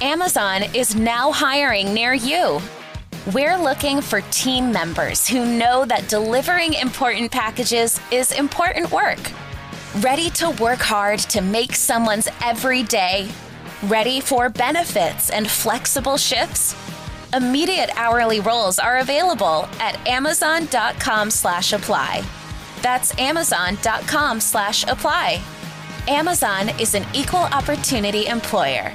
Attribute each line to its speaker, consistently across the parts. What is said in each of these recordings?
Speaker 1: Amazon is now hiring near you. We're looking for team members who know that delivering important packages is important work. Ready to work hard to make someone's every day? Ready for benefits and flexible shifts? Immediate hourly roles are available at amazon.com slash apply. That's amazon.com slash apply. Amazon is an equal opportunity employer.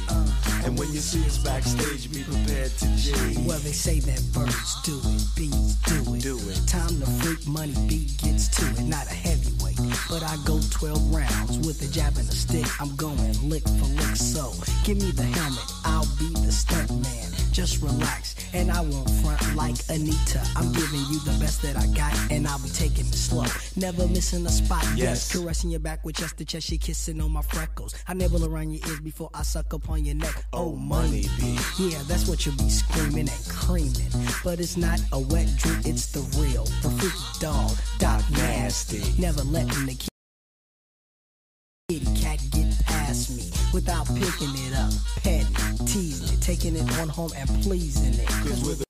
Speaker 2: And when you see us backstage, be prepared to G.
Speaker 3: Well, they say that birds do it, bees do it.
Speaker 2: Do it.
Speaker 3: Time to freak money, beat gets to it. Not a heavyweight, but I go 12 rounds with a jab and a stick. I'm going lick for lick, so give me the helmet. I'll be the stunt man. Just relax, and I won't front like Anita. I'm giving you the best that I got, and I'll be taking it slow. Never missing a spot.
Speaker 2: Yes.
Speaker 3: Caressing your back with chest to chest, she kissing on my freckles. I nibble around your ears before I suck upon your neck. Oh, oh money
Speaker 2: be.
Speaker 3: yeah, that's what you'll be screaming and creaming. But it's not a wet dream, it's the real. The freaky dog, Doc Nasty. Never letting the kitty cat get past me without picking it up, petting, teasing taking it on home and pleasing it.
Speaker 2: Cause we're the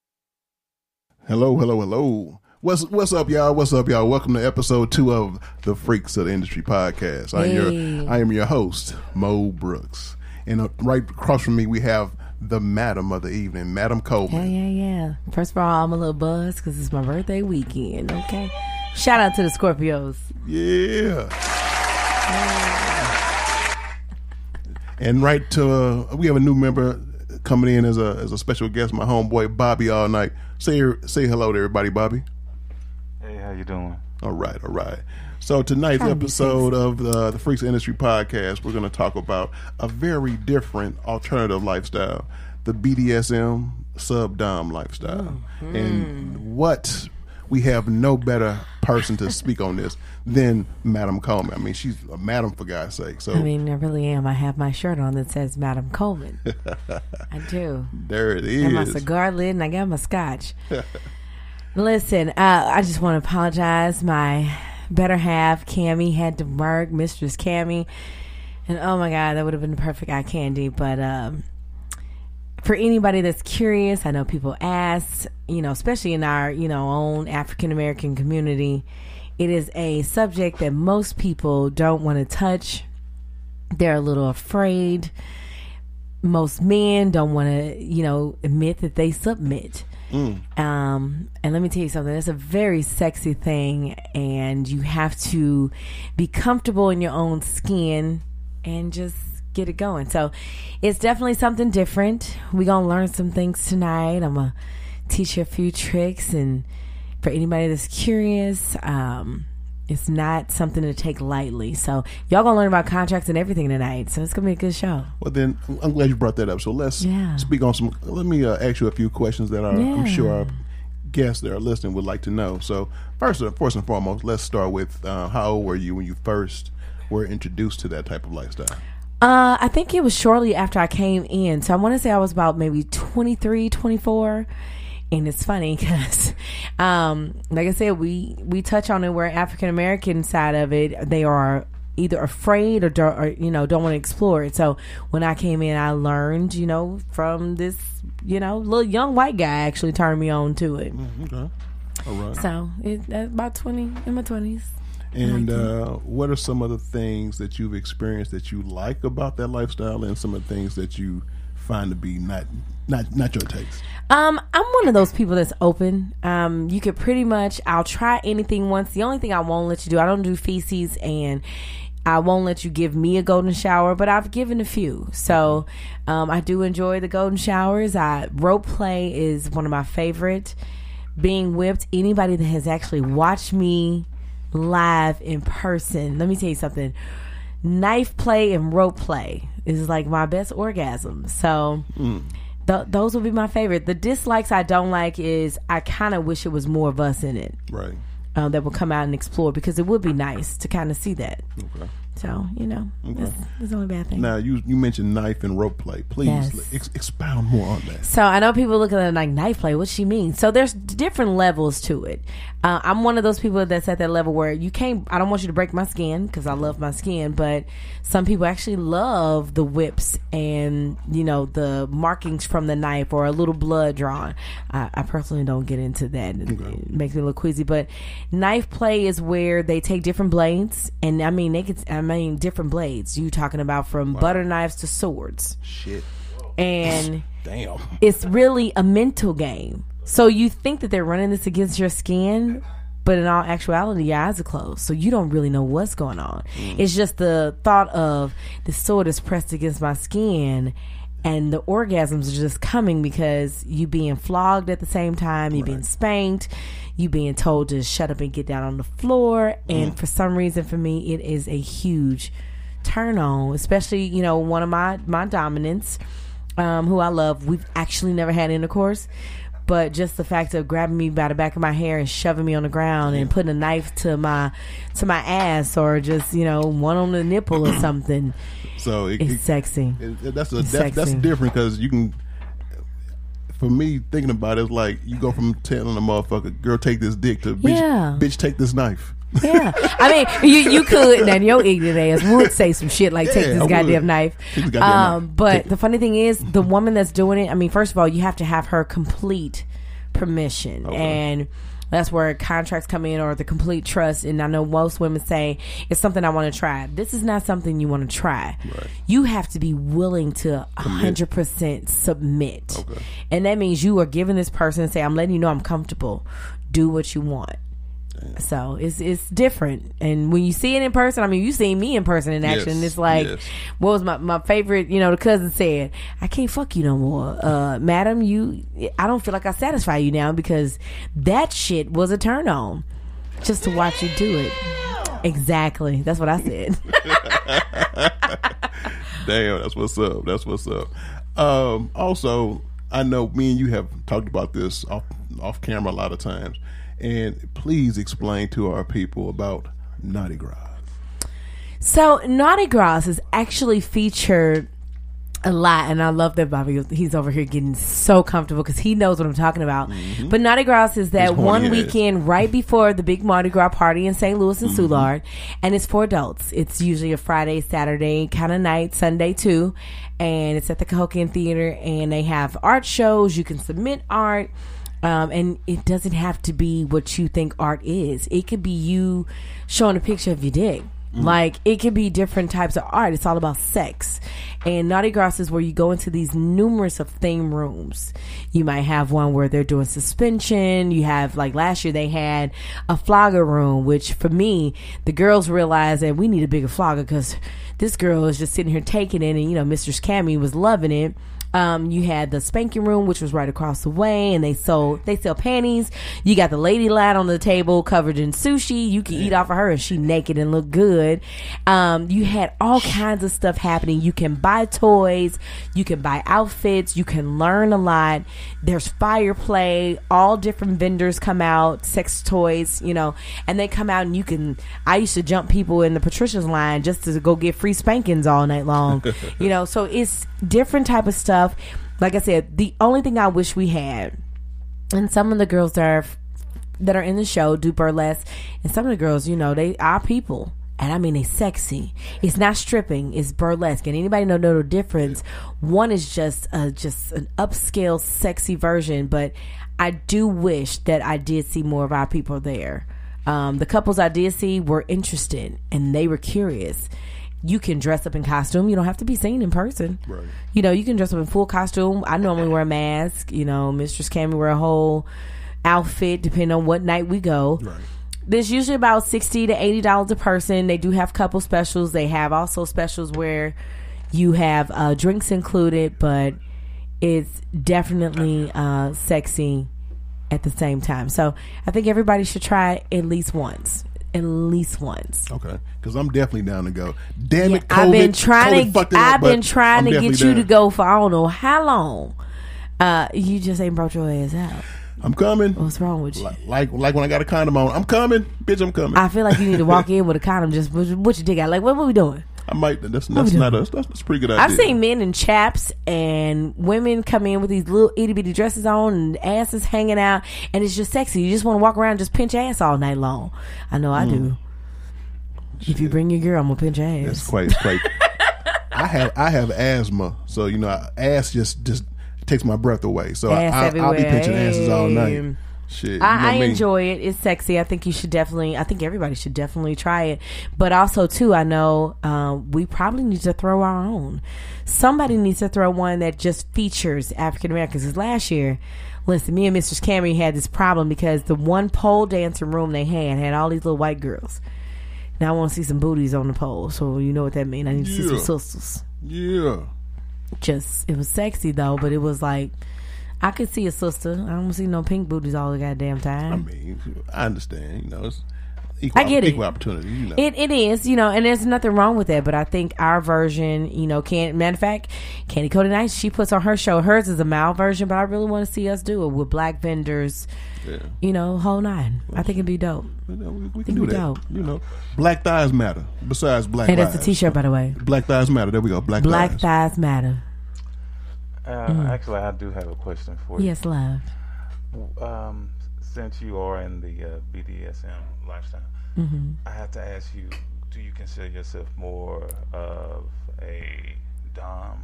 Speaker 4: Hello, hello, hello. What's what's up, y'all? What's up, y'all? Welcome to episode two of the Freaks of the Industry podcast. I am your I am your host, Mo Brooks, and uh, right across from me we have the Madam of the evening, Madam
Speaker 5: Yeah,
Speaker 4: Coleman.
Speaker 5: yeah, yeah. First of all, I'm a little buzzed because it's my birthday weekend. Okay. Shout out to the Scorpios.
Speaker 4: Yeah. And right to uh, we have a new member coming in as a as a special guest, my homeboy Bobby all night. Say say hello to everybody, Bobby.
Speaker 6: Hey, how you doing?
Speaker 4: All right, all right. So tonight's
Speaker 5: Trying to be
Speaker 4: episode of the, the Freaks Industry podcast, we're going to talk about a very different alternative lifestyle, the BDSM sub dom lifestyle,
Speaker 5: Mm-hmm.
Speaker 4: and what we have no better person to speak on this than Madam Coleman. I mean, she's a madam for God's sake. So
Speaker 5: I mean, I really am. I have my shirt on that says Madam Coleman. I do.
Speaker 4: there it is.
Speaker 5: I got my cigar lid and I got my scotch. Listen, uh, I just want to apologize. My better half, Cammy, had to work, Mistress Cammy. And oh my God, that would have been the perfect eye candy. But um, for anybody that's curious, I know people ask, you know, especially in our, you know, own African American community, it is a subject that most people don't want to touch. They're a little afraid most men don't want to, you know, admit that they submit. Um, and let me tell you something. It's a very sexy thing, and you have to be comfortable in your own skin and just get it going. So, it's definitely something different. We gonna learn some things tonight. I'm gonna teach you a few tricks, and for anybody that's curious, um, it's not something to take lightly. So, y'all gonna learn about contracts and everything tonight. So, it's gonna be a good show.
Speaker 4: Well, then I'm glad you brought that up. So let's
Speaker 5: Yeah.
Speaker 4: speak on some. Let me uh, ask you a few questions that are, I'm sure our guests that are listening would like to know. So first, first and foremost, let's start with uh, how old were you when you first were introduced to that type of lifestyle?
Speaker 5: Uh, I think it was shortly after I came in. So I want to say I was about maybe 23, 24. And it's funny because, um, like I said, we, we touch on it where African American side of it, they are either afraid or, or you know, don't want to explore it. So when I came in, I learned, you know, from this, you know, little young white guy actually turned me on to it.
Speaker 4: Okay, all right.
Speaker 5: So it, about 20, in my 20s.
Speaker 4: And uh, what are some of the things that you've experienced that you like about that lifestyle, and some of the things that you find to be not not not your taste?
Speaker 5: Um, I'm one of those people that's open. Um, you could pretty much, I'll try anything once. The only thing I won't let you do, I don't do feces and I won't let you give me a golden shower, but I've given a few. So, um, I do enjoy the golden showers. I, rope play is one of my favorite. Being whipped, anybody that has actually watched me live in person, let me tell you something. knife play and rope play is like my best orgasm. So th- those would be my favorite. The dislikes I don't like is I kind of wish it was more of us in it
Speaker 4: Right.
Speaker 5: uh, that would come out and explore because it would be nice to kind of see that.
Speaker 4: Okay.
Speaker 5: So you know, it's, it's the only bad thing.
Speaker 4: Now you you mentioned knife and rope play. Please
Speaker 5: Yes.
Speaker 4: ex- expound more on that.
Speaker 5: So I know people look at it like knife play. What she mean? So there's different levels to it. Uh, I'm one of those people that's at that level where you can't. I don't want you to break my skin because I love my skin. But some people actually love the whips and you know the markings from the knife or a little blood drawn. I, I personally don't get into that. It, it makes me look queasy. But knife play is where they take different blades and I mean they could. I mean different blades. You talking about from butter knives to swords
Speaker 4: Shit.
Speaker 5: and
Speaker 4: Damn.
Speaker 5: it's really a mental game. So you think that they're running this against your skin, but in all actuality, your eyes are closed, so you don't really know what's going on. Mm. It's just the thought of the sword is pressed against my skin, and the orgasms are just coming because you being flogged at the same time, you being spanked, you being told to shut up and get down on the floor, and for some reason, for me, it is a huge turn on, especially you know one of my my dominants um, who I love. We've actually never had intercourse, but just the fact of grabbing me by the back of my hair and shoving me on the ground and putting a knife to my to my ass or just you know one on the nipple or something.
Speaker 4: So it,
Speaker 5: It's
Speaker 4: it-
Speaker 5: sexy.
Speaker 4: it- that's a
Speaker 5: It's
Speaker 4: that's, that's different because you can. For me, thinking about it, it's like you go from telling a motherfucker, "Girl, take this dick," to "Bitch,
Speaker 5: Yeah.
Speaker 4: bitch take this knife."
Speaker 5: Yeah, I mean, you you could, and your ignorant ass would say some shit like "take
Speaker 4: Yeah,
Speaker 5: this
Speaker 4: I
Speaker 5: goddamn
Speaker 4: would.
Speaker 5: knife."
Speaker 4: This goddamn
Speaker 5: Um,
Speaker 4: knife.
Speaker 5: but
Speaker 4: Take-
Speaker 5: the funny thing is, the woman that's doing it. I mean, first of all, you have to have her complete permission, and that's where contracts come in or the complete trust. And I know most women say it's something I want to try. This is not something you want to try. You have to be willing to hundred percent submit,
Speaker 4: Okay.
Speaker 5: and that means you are giving this person say, "I'm letting you know I'm comfortable. Do what you want." So it's it's different, and when you see it in person, I mean, you seen me in person in action.
Speaker 4: Yes,
Speaker 5: It's like,
Speaker 4: yes.
Speaker 5: what was my my favorite? You know, the cousin said, "I can't fuck you no more, uh, madam. You, I don't feel like I satisfy you now because that shit was a turn on, just to watch you do it." Exactly, that's what I said.
Speaker 4: Damn, that's what's up. That's what's up. Um, also, I know me and you have talked about this off off camera a lot of times, and please explain to our people about Naughti Gras.
Speaker 5: So Naughti Gras is actually featured a lot, and I love that Bobby. He's over here getting so comfortable because he knows what I'm talking about. Mm-hmm. But Naughti Gras is that one
Speaker 4: ass.
Speaker 5: weekend right before the big Mardi Gras party in St. Louis and mm-hmm. Soulard, and it's for adults. It's usually a Friday, Saturday kind of night, Sunday too, and it's at the Cahokian Theater, and they have art shows. You can submit art. Um, and it doesn't have to be what you think art is. It could be you showing a picture of your dick. Like it could be different types of art. It's all about sex. And Naughti Gras is where you go into these numerous of theme rooms. You might have one where they're doing suspension. You have like last year they had a flogger room, which for me, the girls realized that we need a bigger flogger because this girl is just sitting here taking it, and you know, Mistress Cammy was loving it. Um, you had the spanking room, which was right across the way, and they sold they sell panties. You got the lady lad on the table covered in sushi. You can eat off of her, and she naked and look good. Um, you had all kinds of stuff happening. You can buy toys, you can buy outfits, you can learn a lot. There's fire play. All different vendors come out, sex toys, you know, and they come out and you can. I used to jump people in the Patricia's line just to go get free spankings all night long, you know. So it's different type of stuff. Like I said, the only thing I wish we had, and some of the girls that are that are in the show do burlesque, and some of the girls, you know, they are people. And I mean, they sexy. It's not stripping. It's burlesque. And anybody know know the difference? One is just a just an upscale, sexy version. But I do wish that I did see more of our people there. Um, the couples I did see were interested and they were curious. You can dress up in costume. You don't have to be seen in person.
Speaker 4: Right.
Speaker 5: You know, you can dress up in full costume. I normally wear a mask. You know, Mistress Cammy wear a whole outfit depending on what night we go.
Speaker 4: Right.
Speaker 5: There's usually about sixty to eighty dollars a person. They do have couple specials. They have also specials where you have uh, drinks included, but it's definitely uh, sexy at the same time. So I think everybody should try it at least once. At least once.
Speaker 4: Okay, because I'm definitely down to go. Damn
Speaker 5: Yeah,
Speaker 4: it, COVID.
Speaker 5: I've been trying
Speaker 4: COVID
Speaker 5: to.
Speaker 4: it up,
Speaker 5: I've been trying to get you to go for I don't know how long. Uh, you just ain't brought your ass out.
Speaker 4: I'm coming.
Speaker 5: What's wrong with you?
Speaker 4: Like, like like when I got a condom on, I'm coming, bitch. I'm coming. I,
Speaker 5: I feel like you need to walk in with a condom. Just what, what you dig out? Like what, what we doing?
Speaker 4: Might. That's oh,
Speaker 5: we
Speaker 4: that's not us. That's, that's a pretty good idea.
Speaker 5: I've seen men in chaps and women come in with these little itty bitty dresses on and asses hanging out, and it's just sexy. You just want to walk around and just pinch ass all night long. I know I do. Hmm. If you bring your girl, I'm gonna pinch ass.
Speaker 4: It's quite quite. I have I have asthma, so you know, ass just just takes my breath away. So
Speaker 5: Ass
Speaker 4: I, I, I'll be pinching asses all night. Shit, you know
Speaker 5: I, I enjoy it. It's sexy. I think you should definitely. I think everybody should definitely try it. But also, too, I know um, we probably need to throw our own. Somebody needs to throw one that just features African Americans. Because last year, listen, me and Mistress Cammy had this problem because the one pole dancing room they had had all these little white girls. Now I want to see some booties on the pole, so you know what that means. I need to see some sisters.
Speaker 4: Yeah,
Speaker 5: Just it was sexy though, but it was like I could see a sister. I don't see no pink booties all the goddamn time.
Speaker 4: I mean, I understand. You know, it's equal,
Speaker 5: I get it.
Speaker 4: opportunity. You know,
Speaker 5: It it is, you know, and there's nothing wrong with that. But I think our version, you know, can matter of fact, Candy Cody Nice, she puts on her show. Hers is a male version, but I really want to see us do it with black vendors.
Speaker 4: yeah.
Speaker 5: You know, whole nine. I think it'd be dope.
Speaker 4: You know, we, we can do that.
Speaker 5: dope.
Speaker 4: You know, black thighs matter. Besides black,
Speaker 5: Hey, that's a. T-shirt, by the way.
Speaker 4: Black thighs matter. There we go. Black,
Speaker 5: Black
Speaker 4: thighs.
Speaker 5: thighs matter.
Speaker 6: Uh, Actually, I do have a question for you.
Speaker 5: Yes, love.
Speaker 6: Um, since you are in the uh, BDSM lifestyle,
Speaker 5: Mm-hmm.
Speaker 6: I have to ask you: Do you consider yourself more of a dom,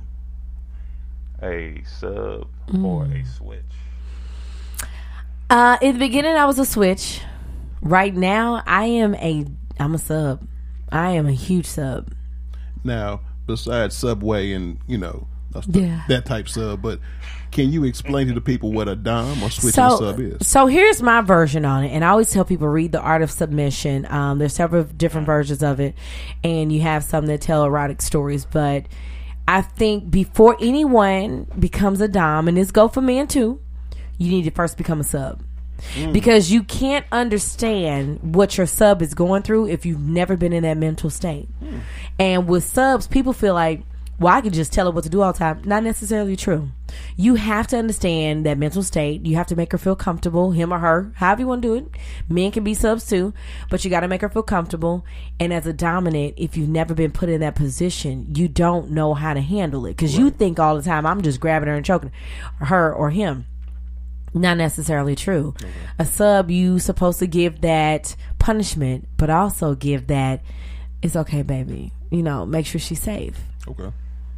Speaker 6: a sub, or
Speaker 5: Mm.
Speaker 6: a switch?
Speaker 5: Uh, in the beginning, I was a switch. Right now, I am a I'm a sub. I am a huge sub.
Speaker 4: Now, besides Subway and you know that's the-
Speaker 5: Yeah.
Speaker 4: that type sub, but can you explain to the people what a dom or switching
Speaker 5: so,
Speaker 4: sub is?
Speaker 5: So here's my version on it, and I always tell people read the Art of Submission. Um, there's several different versions of it, and you have some that tell erotic stories. But I think before anyone becomes a dom, and this go for men too, you need to first become a sub. Because you can't understand what your sub is going through if you've never been in that mental state. And with subs, people feel like, well, I can just tell her what to do all the time. Not necessarily true. You have to understand that mental state. You have to make her feel comfortable, him or her, however you want to do it. Men can be subs too, but you got to make her feel comfortable. And as a dominant, if you've never been put in that position, you don't know how to handle it because you think all the time, I'm just grabbing her and choking her or him not necessarily true. A sub, you supposed to give that punishment, but also give that it's okay, baby. You know, make sure she's safe.
Speaker 4: Okay.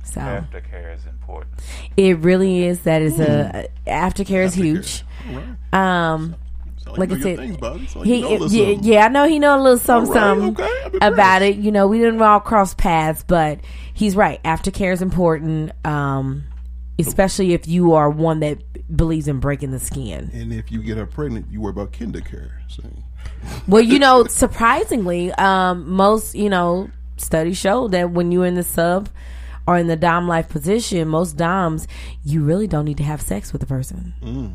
Speaker 5: So
Speaker 6: Aftercare is important.
Speaker 5: it really is. That is a aftercare is huge.
Speaker 4: All right.
Speaker 5: Um,
Speaker 4: Sound
Speaker 5: like I said,
Speaker 4: things, Bobby. Sound
Speaker 5: he
Speaker 4: you know a
Speaker 5: yeah, yeah, I know he know a little something,
Speaker 4: All right,
Speaker 5: something
Speaker 4: okay,
Speaker 5: about it. You know, we didn't all cross paths, but he's right. Aftercare is important, um, especially if you are one that believes in breaking the skin.
Speaker 4: And if you get her pregnant, you worry about kinder care. See?
Speaker 5: Well, you know, surprisingly, um, most you know studies show that when you're in the sub or in the dom life position, most doms you really don't need to have sex with the person.
Speaker 4: Mm.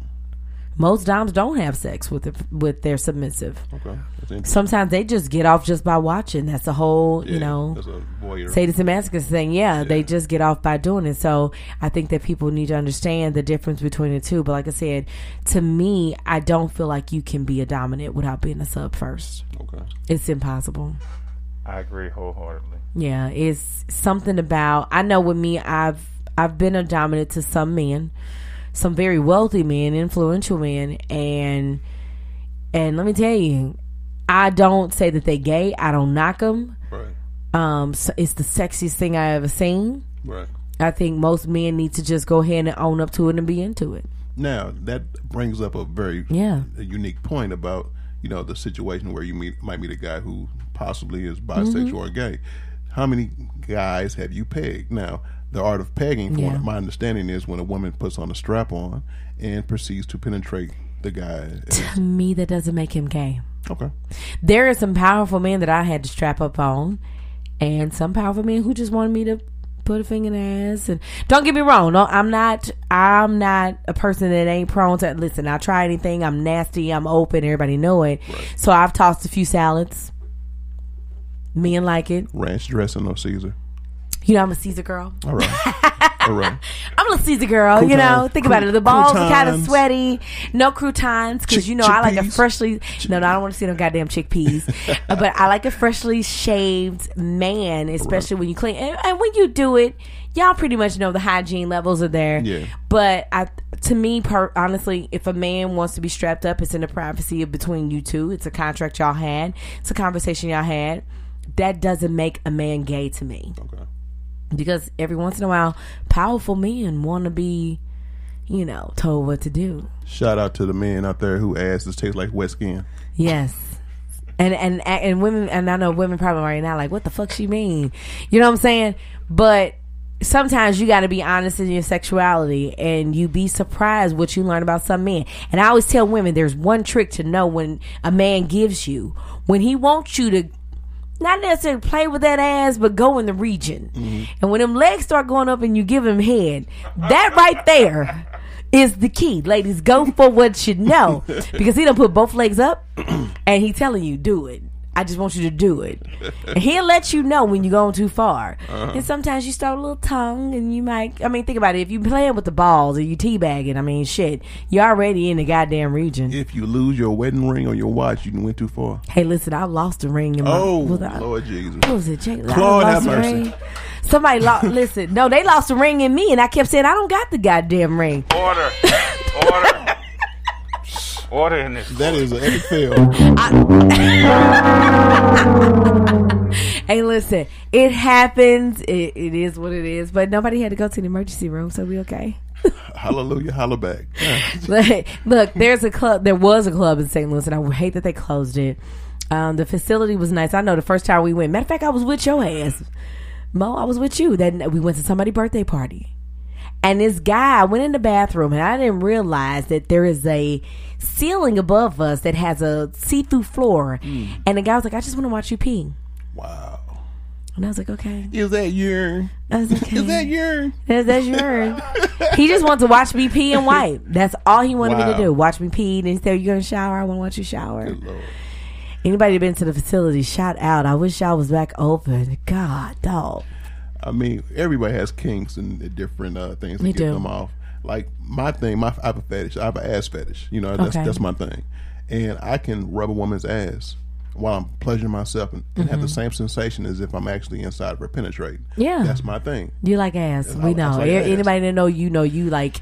Speaker 5: Most doms don't have sex with the, with their submissive.
Speaker 4: Okay.
Speaker 5: Sometimes they just get off just by watching. That's the whole you know
Speaker 4: a
Speaker 5: sadism masochist thing. Yeah, they just get off by doing it. So I think that people need to understand the difference between the two. But like I said, to me, I don't feel like you can be a dominant without being a sub first.
Speaker 4: Okay.
Speaker 5: It's impossible.
Speaker 6: I agree wholeheartedly.
Speaker 5: Yeah, it's something about I know with me I've I've been a dominant to some men, some very wealthy men, influential men and and let me tell you, I don't say that they gay. I don't knock them.
Speaker 4: Right.
Speaker 5: Um so it's the sexiest thing I ever seen.
Speaker 4: Right.
Speaker 5: I think most men need to just go ahead and own up to it and be into it.
Speaker 4: Now that brings up a very
Speaker 5: Yeah.
Speaker 4: a unique point about you know the situation where you meet might meet a guy who possibly is bisexual
Speaker 5: Mm-hmm.
Speaker 4: or gay. How many guys have you pegged? Now the art of pegging, from
Speaker 5: Yeah.
Speaker 4: my understanding is, when a woman puts on a strap on and proceeds to penetrate the guy.
Speaker 5: To me that doesn't make him gay.
Speaker 4: okay.
Speaker 5: there are some powerful men that I had to strap up on, and some powerful men who just wanted me to put a finger in their ass. And don't get me wrong, no, I'm not. I'm not a person that ain't prone to listen. I try anything. I'm nasty. I'm open. Everybody know it. So I've tossed a few salads. Men like it.
Speaker 4: Ranch dressing or Caesar.
Speaker 5: You know, I'm a Caesar girl.
Speaker 4: All right. All right.
Speaker 5: I'm a Caesar girl. you know,
Speaker 4: Croutons.
Speaker 5: think about it. The balls are kind of sweaty. No croutons because you know I like a
Speaker 4: chickpeas.
Speaker 5: freshly. No, no, I don't want to see no goddamn chickpeas. Uh, but I like a freshly shaved man, especially when you clean. And, and when you do it, y'all pretty much know the hygiene levels are there.
Speaker 4: Yeah.
Speaker 5: But I, to me, per, honestly, if a man wants to be strapped up, it's in the privacy of between you two. It's a contract y'all had. It's a conversation y'all had. That doesn't make a man gay to me
Speaker 4: Okay.
Speaker 5: because every once in a while, powerful men want to be, you know, told what to do.
Speaker 4: Shout out to the men out there who asses taste like wet skin.
Speaker 5: Yes. And and and women and I know women probably right now like what the fuck she mean, you know what I'm saying? But sometimes you got to be honest in your sexuality and you be surprised what you learn about some men. And I always tell women there's one trick to know when a man gives you when he wants you to not necessarily play with that ass, but go in the region. Mm-hmm. And when them legs start going up and you give him head, that right there is the key. Ladies, go for what you know. Because he done put both legs up and he telling you, do it. I just want you to do it. And he'll let you know when you're going too far. Uh-huh. And sometimes you start a little tongue and you might, I mean, think about it. If you're playing with the balls or you teabagging, I mean, shit, you're already in the goddamn region.
Speaker 4: If you lose your wedding ring or your watch, you went too far.
Speaker 5: Hey, listen, I lost a ring in my.
Speaker 4: Oh,
Speaker 5: was I-
Speaker 4: Lord Jesus.
Speaker 5: What was it? Jake? I
Speaker 4: Lord have mercy.
Speaker 5: ring. Somebody lost. listen, no, they lost a ring in me, and I kept saying I don't got the goddamn ring.
Speaker 6: Order. Order. Order in this.
Speaker 4: That
Speaker 6: court.
Speaker 4: an epic fail.
Speaker 5: Hey, listen, it happens. It, it is what it is. But nobody had to go to the emergency room, so we okay.
Speaker 4: Hallelujah, holla back.
Speaker 5: Look, look, there's a club. There was a club in St. Louis, and I hate that they closed it. Um, the facility was nice. I know the first time we went. Matter of fact, I was with your ass, Mo. I was with you. Then we went to somebody's birthday party, and this guy I went in the bathroom, and I didn't realize that there is a ceiling above us that has a see-through floor. Mm. And the guy was like, "I just want to watch you pee,"
Speaker 4: Wow.
Speaker 5: and I was like, "Okay."
Speaker 4: Is that urine?
Speaker 5: I was okay.
Speaker 4: Is that urine?
Speaker 5: That's, that's yours. he just wants to watch me pee and wipe. That's all he wanted me to do. Watch me pee. And he said, you're gonna shower? I want to watch you shower." Anybody been to the facility? Shout out! I wish y'all was back open. God, dog.
Speaker 4: I mean, everybody has kinks and different uh, things
Speaker 5: We
Speaker 4: get
Speaker 5: do.
Speaker 4: them off. Like my thing, my I have a fetish. I have an ass fetish. You know, that's
Speaker 5: Okay.
Speaker 4: that's my thing. And I can rub a woman's ass while I'm pleasuring myself and, and have the same sensation as if I'm actually inside of her penetrating.
Speaker 5: Mm-hmm. Yeah.
Speaker 4: that's my thing.
Speaker 5: You like ass? We
Speaker 4: I
Speaker 5: know.
Speaker 4: like
Speaker 5: A-
Speaker 4: ass.
Speaker 5: Anybody that know you know you like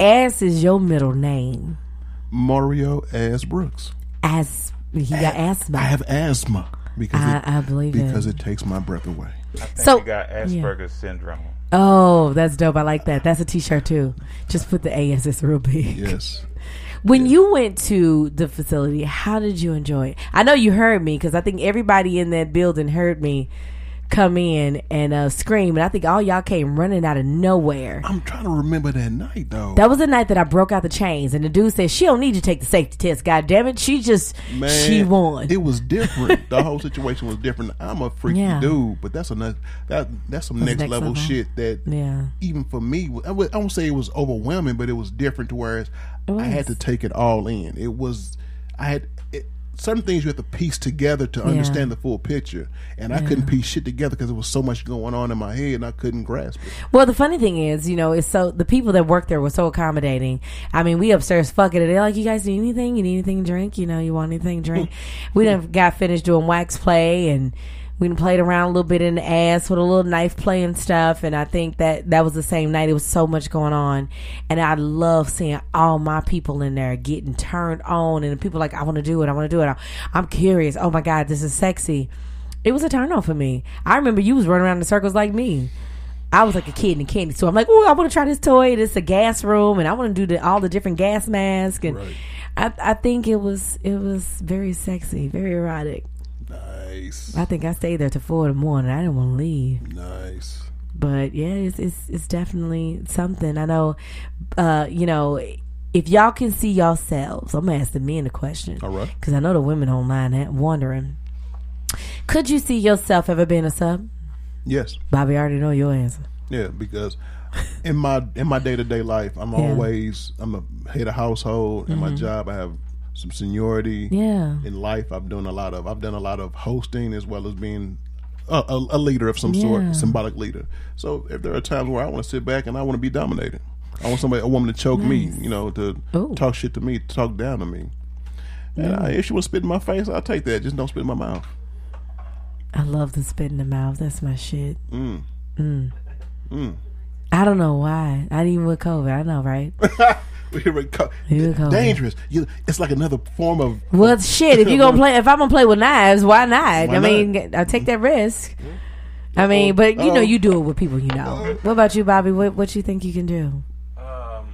Speaker 5: ass is your middle name.
Speaker 4: Mario Ass Brooks.
Speaker 5: As he got asthma.
Speaker 4: I have asthma because
Speaker 5: I-
Speaker 4: it,
Speaker 5: I believe it.
Speaker 4: because it takes my breath away.
Speaker 6: I think
Speaker 5: So-
Speaker 6: you got Asperger's syndrome.
Speaker 5: oh, that's dope. I like that. That's a T-shirt too. Just put the AS. It's real big.
Speaker 4: Yes.
Speaker 5: When you went to the facility, how did you enjoy it? I know you heard me because I think everybody in that building heard me come in and uh, scream, and I think all y'all came running out of nowhere.
Speaker 4: I'm trying to remember that night though.
Speaker 5: That was the night that I broke out the chains, and the dude said she don't need to take the safety test. God damn it, she just
Speaker 4: Man,
Speaker 5: she won.
Speaker 4: It was different. the whole situation was different. I'm a freaky
Speaker 5: Yeah.
Speaker 4: dude, but that's a that that's some
Speaker 5: That's
Speaker 4: next,
Speaker 5: next
Speaker 4: level,
Speaker 5: level.
Speaker 4: shit that
Speaker 5: yeah,
Speaker 4: even for me, I won't say it was overwhelming, but it was different to where I had to take it all in. It was I had certain things you have to piece together to understand the full picture, and I couldn't piece shit together because there was so much going on in my head, and I couldn't grasp it.
Speaker 5: Well, the funny thing is, you know, it's so the people that work there were so accommodating. I mean, we upstairs fucking it. They're like, "You guys need anything? You need anything to drink? You know, you want anything to drink?" we done got finished doing wax play and we played around a little bit in the ass with a little knife play and stuff. And I think that that was the same night. It was so much going on, and I love seeing all my people in there getting turned on, and the people like, "I want to do it. I want to do it. I'm curious. Oh my god, this is sexy." It was a turn on for me. I remember you was running around in circles like me. I was like a kid in a candy store. I'm like, oh, I want to try this toy. It's a gas room, and I want to do the, all the different gas masks. And
Speaker 4: Right.
Speaker 5: I, I think it was it was very sexy, very erotic.
Speaker 4: Nice,
Speaker 5: I think I stayed there till four in the morning. I didn't want to leave,
Speaker 4: nice.
Speaker 5: but yeah, it's it's, it's definitely something. I know, uh, you know, if y'all can see yourselves, I'm gonna ask the men the question
Speaker 4: All right.
Speaker 5: because I know the women online ha- wondering. Could you see yourself ever being a sub?
Speaker 4: Yes.
Speaker 5: Bobby, I already know your answer.
Speaker 4: Yeah, because in my in my day to day life, I'm
Speaker 5: Yeah. Mm-hmm.
Speaker 4: always I'm a head of household. In my job, I have some seniority
Speaker 5: Yeah.
Speaker 4: in life. I've done a lot of I've done a lot of hosting as well as being a, a, a leader of some
Speaker 5: Yeah.
Speaker 4: sort, symbolic leader. So if there are times where I want to sit back and I want to be dominated, I want somebody, a woman to choke me, you know, to
Speaker 5: Ooh.
Speaker 4: talk shit to me, to talk down to me. And I, if she want to spit in my face, I'll take that. Just don't spit in my mouth.
Speaker 5: I love the spit in the mouth. That's my shit.
Speaker 4: Mm.
Speaker 5: Mm.
Speaker 4: Mm.
Speaker 5: I don't know why. Not even with COVID. I know, right?
Speaker 4: We hear co-
Speaker 5: Here it comes.
Speaker 4: dangerous. You, it's like another form of
Speaker 5: Well, shit. If you gonna play, if I'm gonna play with knives, why not?
Speaker 4: Why
Speaker 5: I
Speaker 4: not?
Speaker 5: mean, I take that risk. I mean, but you know, you do it with people you know. What about you, Bobby? What what you think you can do?
Speaker 6: Um,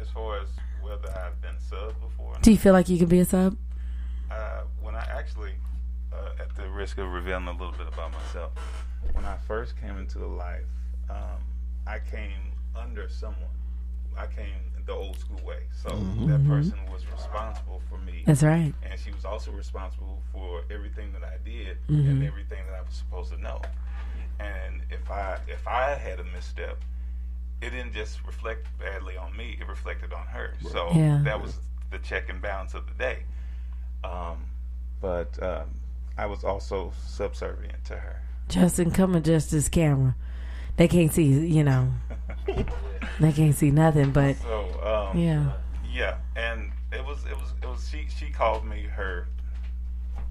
Speaker 6: as far as whether I've been subbed before,
Speaker 5: Do you feel like you can be a sub?
Speaker 6: uh, when I actually, uh, at the risk of revealing a little bit about myself, when I first came into the life, um, I came under someone. I came the old school way, so that person was responsible for me,
Speaker 5: That's right.
Speaker 6: and she was also responsible for everything that I did
Speaker 5: Mm-hmm.
Speaker 6: and everything that I was supposed to know. And if I if I had a misstep, it didn't just reflect badly on me; it reflected on her. So
Speaker 5: Yeah.
Speaker 6: that was the check and balance of the day. Um, but um, I was also subservient to her.
Speaker 5: Justin, come adjust this camera. They can't see, you know. they can't see nothing, but
Speaker 6: So um,
Speaker 5: yeah.
Speaker 6: yeah, and it was it was it was she she called me her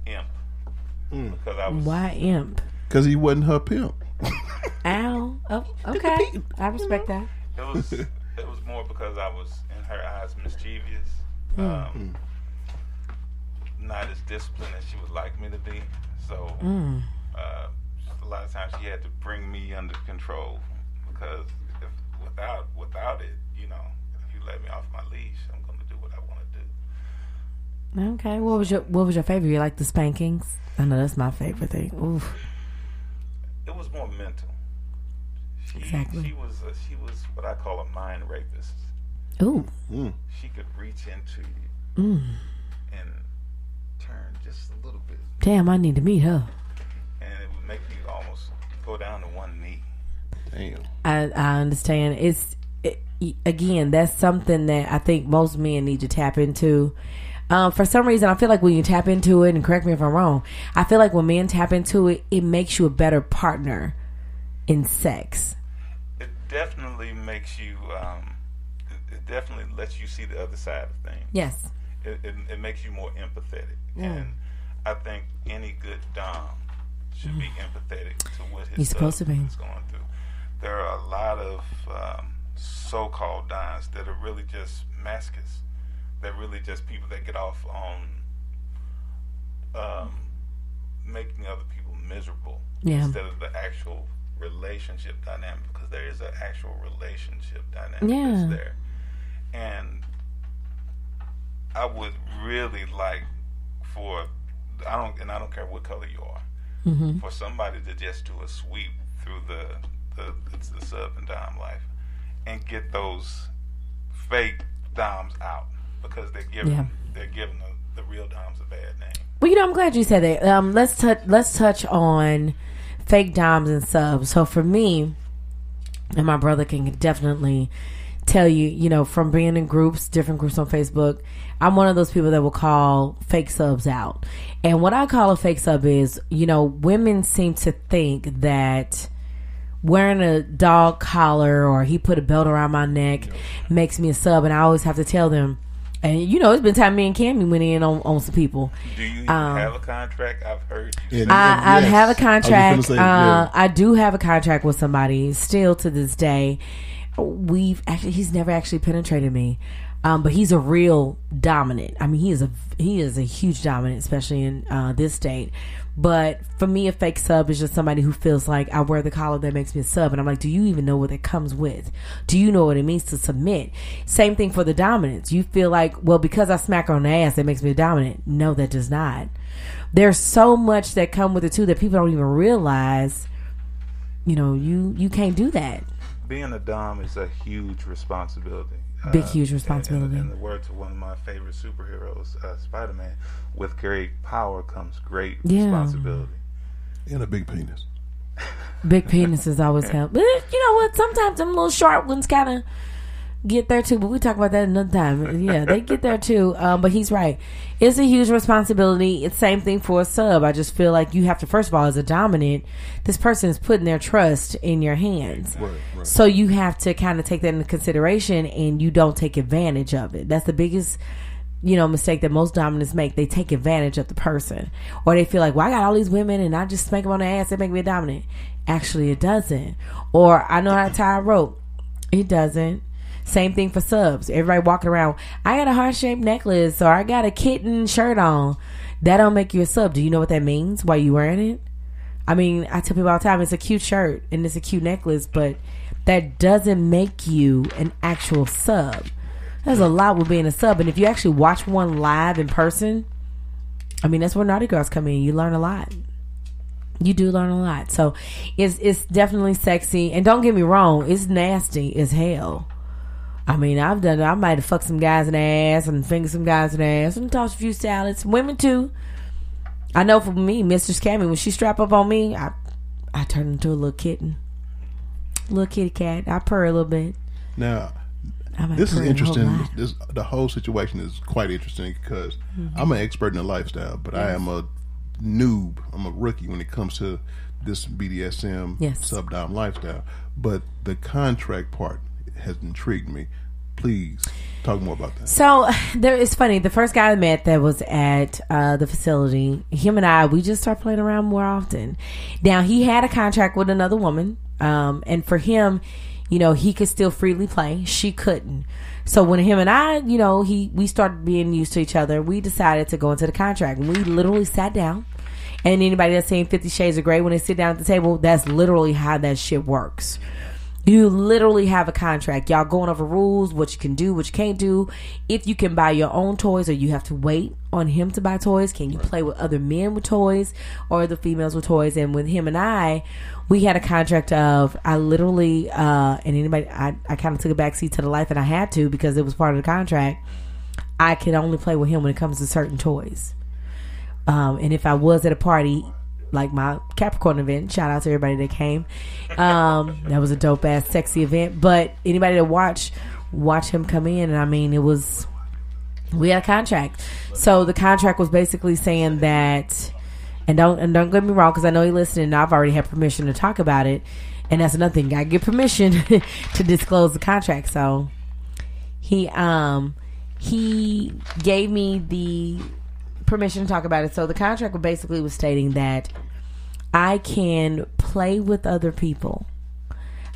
Speaker 6: imp because I was
Speaker 5: Why imp?
Speaker 4: because he wasn't her pimp.
Speaker 5: Ow. Oh, okay. I respect that.
Speaker 6: It was it was more because I was in her eyes mischievous, um, not as disciplined as she would like me to be. So
Speaker 5: Mm.
Speaker 6: uh, a lot of times she had to bring me under control because if, without without it, you know, if you let me off my leash, I'm going to do what I want to do.
Speaker 5: Okay. What was your What was your favorite? You like the spankings? I know that's my favorite thing. Oof.
Speaker 6: It was more mental. She,
Speaker 5: Exactly.
Speaker 6: She was a, she was what I call a mind rapist.
Speaker 5: Ooh.
Speaker 6: She could reach into you
Speaker 5: Mm.
Speaker 6: and turn just a little bit
Speaker 5: Damn, I need to meet her.
Speaker 6: and it would make you almost go down to one knee.
Speaker 4: Damn.
Speaker 5: I I understand. It's it, again that's something that I think most men need to tap into. Um, for some reason, I feel like when you tap into it, and correct me if I'm wrong, I feel like when men tap into it, it makes you a better partner in sex.
Speaker 6: It definitely makes you. Um, it, it definitely lets you see the other side of things.
Speaker 5: Yes.
Speaker 6: It, it, it makes you more empathetic, and I think any good dom should be empathetic to what his
Speaker 5: He's supposed to be.
Speaker 6: is going through. There are a lot of um, so-called doms that are really just masochists. They're really just people that get off on um, making other people miserable
Speaker 5: Yeah.
Speaker 6: instead of the actual relationship dynamic because there is an actual relationship dynamic
Speaker 5: Yeah.
Speaker 6: that's there. And I would really like for I don't and I don't care what color you are
Speaker 5: Mm-hmm.
Speaker 6: for somebody to just do a sweep through the the, the, the sub and dom life and get those fake doms out because they're giving
Speaker 5: Yeah.
Speaker 6: they're giving the, the real doms a bad name.
Speaker 5: Well, you know, I'm glad you said that. Um, let's touch let's touch on fake dimes and subs. So for me, and my brother can definitely tell you, you know, from being in groups, different groups on Facebook, I'm one of those people that will call fake subs out. And what I call a fake sub is, you know, women seem to think that wearing a dog collar or he put a belt around my neck makes me a sub and I always have to tell them and you know, it's been time me and Cammy went in on, on some people.
Speaker 6: Do you
Speaker 5: Um,
Speaker 6: have a contract? I've heard.
Speaker 4: Yeah,
Speaker 6: say-
Speaker 5: I, I
Speaker 4: Yes.
Speaker 5: have
Speaker 4: I
Speaker 5: a
Speaker 4: was just gonna
Speaker 5: contract.
Speaker 4: say,
Speaker 5: uh,
Speaker 4: yeah.
Speaker 5: I do have a contract with somebody still to this day. We've actually he's never actually penetrated me, um, but he's a real dominant. I mean, he is a he is a huge dominant, especially in uh, this state. But for me, a fake sub is just somebody who feels like I wear the collar that makes me a sub, and I'm like, do you even know what it comes with? Do you know what it means to submit? Same thing for the dominance. You feel like, well, because I smack her on the ass, that makes me a dominant. No, that does not there's so much that come with it too that people don't even realize you know you you can't do that
Speaker 6: Being a dom is a huge responsibility.
Speaker 5: Big,
Speaker 6: Uh,
Speaker 5: huge
Speaker 6: in-
Speaker 5: responsibility.
Speaker 6: In, in the words of one of my favorite superheroes, uh, Spider-Man, with great power comes great
Speaker 5: Yeah.
Speaker 6: responsibility.
Speaker 4: And a big penis.
Speaker 5: big penises always help but you know what sometimes them little short ones kind of get there too, but we talk about that another time. Yeah, they get there too. Um, but he's right. It's a huge responsibility. It's same thing for a sub. I just feel like you have to first of all, as a dominant, this person is putting their trust in your hands.
Speaker 4: Right, right.
Speaker 5: So you have to kind of take that into consideration, and you don't take advantage of it. That's the biggest. You know, mistake that most dominants make. They take advantage of the person, or they feel like, "Well, I got all these women, and I just smack them on the ass. They make me a dominant." Actually, it doesn't. Or I know how to tie a rope. It doesn't. Same thing for subs. Everybody walking around. I got a heart shaped necklace or I got a kitten shirt on. That don't make you a sub. Do you know what that means? Why you wearing it? I mean, I tell people all the time it's a cute shirt and it's a cute necklace, but that doesn't make you an actual sub. There's a lot with being a sub, and if you actually watch one live in person, I mean that's where Naughty Girls come in. You learn a lot. You do learn a lot. So it's it's definitely sexy. And don't get me wrong, it's nasty as hell. I mean, I've done it. I might have fucked some guys in the ass and fingered some guys in the ass and tossed a few salads. Women too. I know for me, Mistress Cammy, when she strap up on me, I I turn into a little kitten. Little kitty cat. I purr a little bit.
Speaker 4: Now, this is
Speaker 5: purr a whole
Speaker 4: interesting. This the whole situation is quite interesting because
Speaker 5: Mm-hmm.
Speaker 4: I'm an expert in the lifestyle, but I am a noob. I'm a rookie when it comes to this BDSM
Speaker 5: Yes.
Speaker 4: subdom lifestyle. But the contract part has intrigued me. Please talk more about that.
Speaker 5: So there it's funny. The first guy I met that was at uh, the facility, him and I, we just start playing around more often. Now he had a contract with another woman, um, and for him, you know, he could still freely play. She couldn't. So when him and I, you know, he we started being used to each other. We decided to go into the contract. We literally sat down. And anybody that's seen Fifty Shades of Grey, when they sit down at the table, that's literally how that shit works. You literally have a contract. Y'all going over rules, what you can do, what you can't do. If you can buy your own toys or you have to wait on him to buy toys. Can you play with other men with toys or the females with toys? And with him and I, we had a contract of I literally uh and anybody I, I kind of took a backseat to the life and I had to because it was part of the contract. I can only play with him when it comes to certain toys. Um, and if I was at a party, like my Capricorn event, shout out to everybody that came. Um, that was a dope ass, sexy event. But anybody that watch, watch him come in, and I mean, it was we had a contract. So the contract was basically saying that, and don't and don't get me wrong, because I know you're listening. I've already had permission to talk about it, and that's another thing. I get permission to disclose the contract. So he um he gave me the permission to talk about it. So the contract basically was stating that I can play with other people.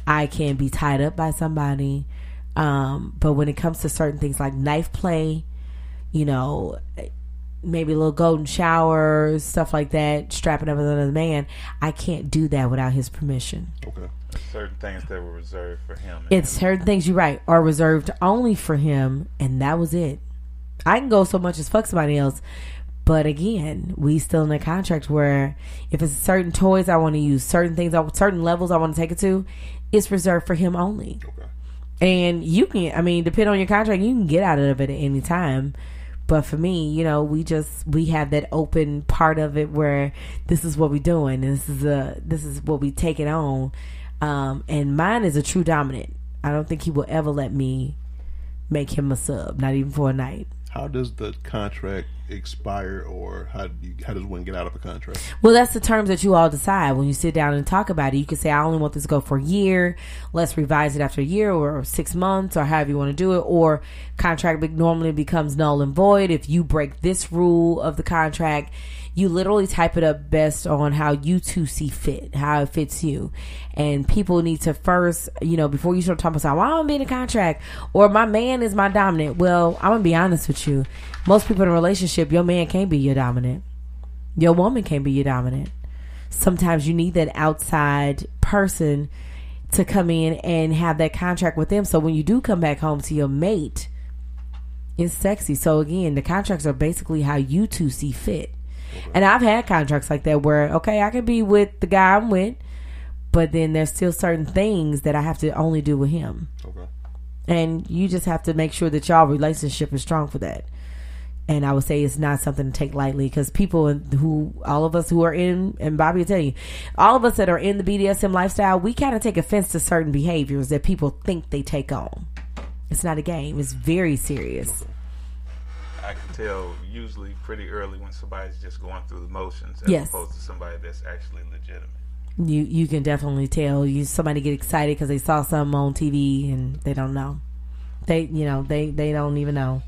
Speaker 5: I can be tied up by somebody. Um, but when it comes to certain things like knife play, you know, maybe a little golden shower, stuff like that, strapping up another man, I can't do that without his permission.
Speaker 4: Okay.
Speaker 6: Certain things that were reserved for him.
Speaker 5: It's certain things you're right are reserved only for him, and that was it. I can go so much as fuck somebody else, but again, we still in a contract where if it's certain toys I want to use, certain things, I- certain levels I want to take it to, it's reserved for him only.
Speaker 4: Okay.
Speaker 5: And you can, I mean, depending on your contract, you can get out of it at any time. But for me, you know, we just we have that open part of it where this is what we're doing. And this is a this is what we take it on. Um, and mine is a true dominant. I don't think he will ever let me make him a sub, not even for a night.
Speaker 4: How does the contract expire, or how do you, how does one get out of a contract?
Speaker 5: Well, that's the terms that you all decide when you sit down and talk about it. You can say, I only want this to go for a year. Let's revise it after a year or six months or however you want to do it. Or contract normally becomes null and void if you break this rule of the contract. You literally type it up best on how you two see fit, how it fits you. And people need to first, you know, before you start talking about, well, I'm being a contract or my man is my dominant. Well, I'm to be honest with you. Most people in a relationship, your man can't be your dominant. Your woman can't be your dominant. Sometimes you need that outside person to come in and have that contract with them. So when you do come back home to your mate, it's sexy. So again, the contracts are basically how you two see fit. And I've had contracts like that where, okay, I can be with the guy I'm with, but then there's still certain things that I have to only do with him.
Speaker 4: Okay.
Speaker 5: And you just have to make sure that y'all relationship is strong for that. And I would say it's not something to take lightly because people who, all of us who are in, and Bobby will tell you, all of us that are in the BDSM lifestyle, we kind of take offense to certain behaviors that people think they take on. It's not a game. It's very serious.
Speaker 6: I can tell usually pretty early when somebody's just going through the motions as
Speaker 5: Yes.
Speaker 6: opposed to somebody that's actually legitimate.
Speaker 5: You you can definitely tell you somebody get excited because they saw something on TV and they don't know. They you know they they don't even know.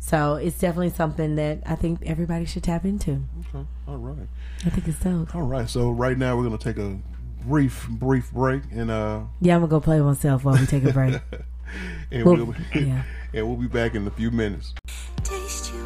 Speaker 5: So it's definitely something that I think everybody should tap into.
Speaker 4: Okay. All right.
Speaker 5: I think it's dope.
Speaker 4: All right. So right now we're gonna take a brief brief break and uh
Speaker 5: Yeah, I'm gonna go play myself while we take a break.
Speaker 4: and
Speaker 5: Well,
Speaker 4: we'll
Speaker 5: yeah.
Speaker 4: And we'll be back in a few minutes.
Speaker 7: Taste you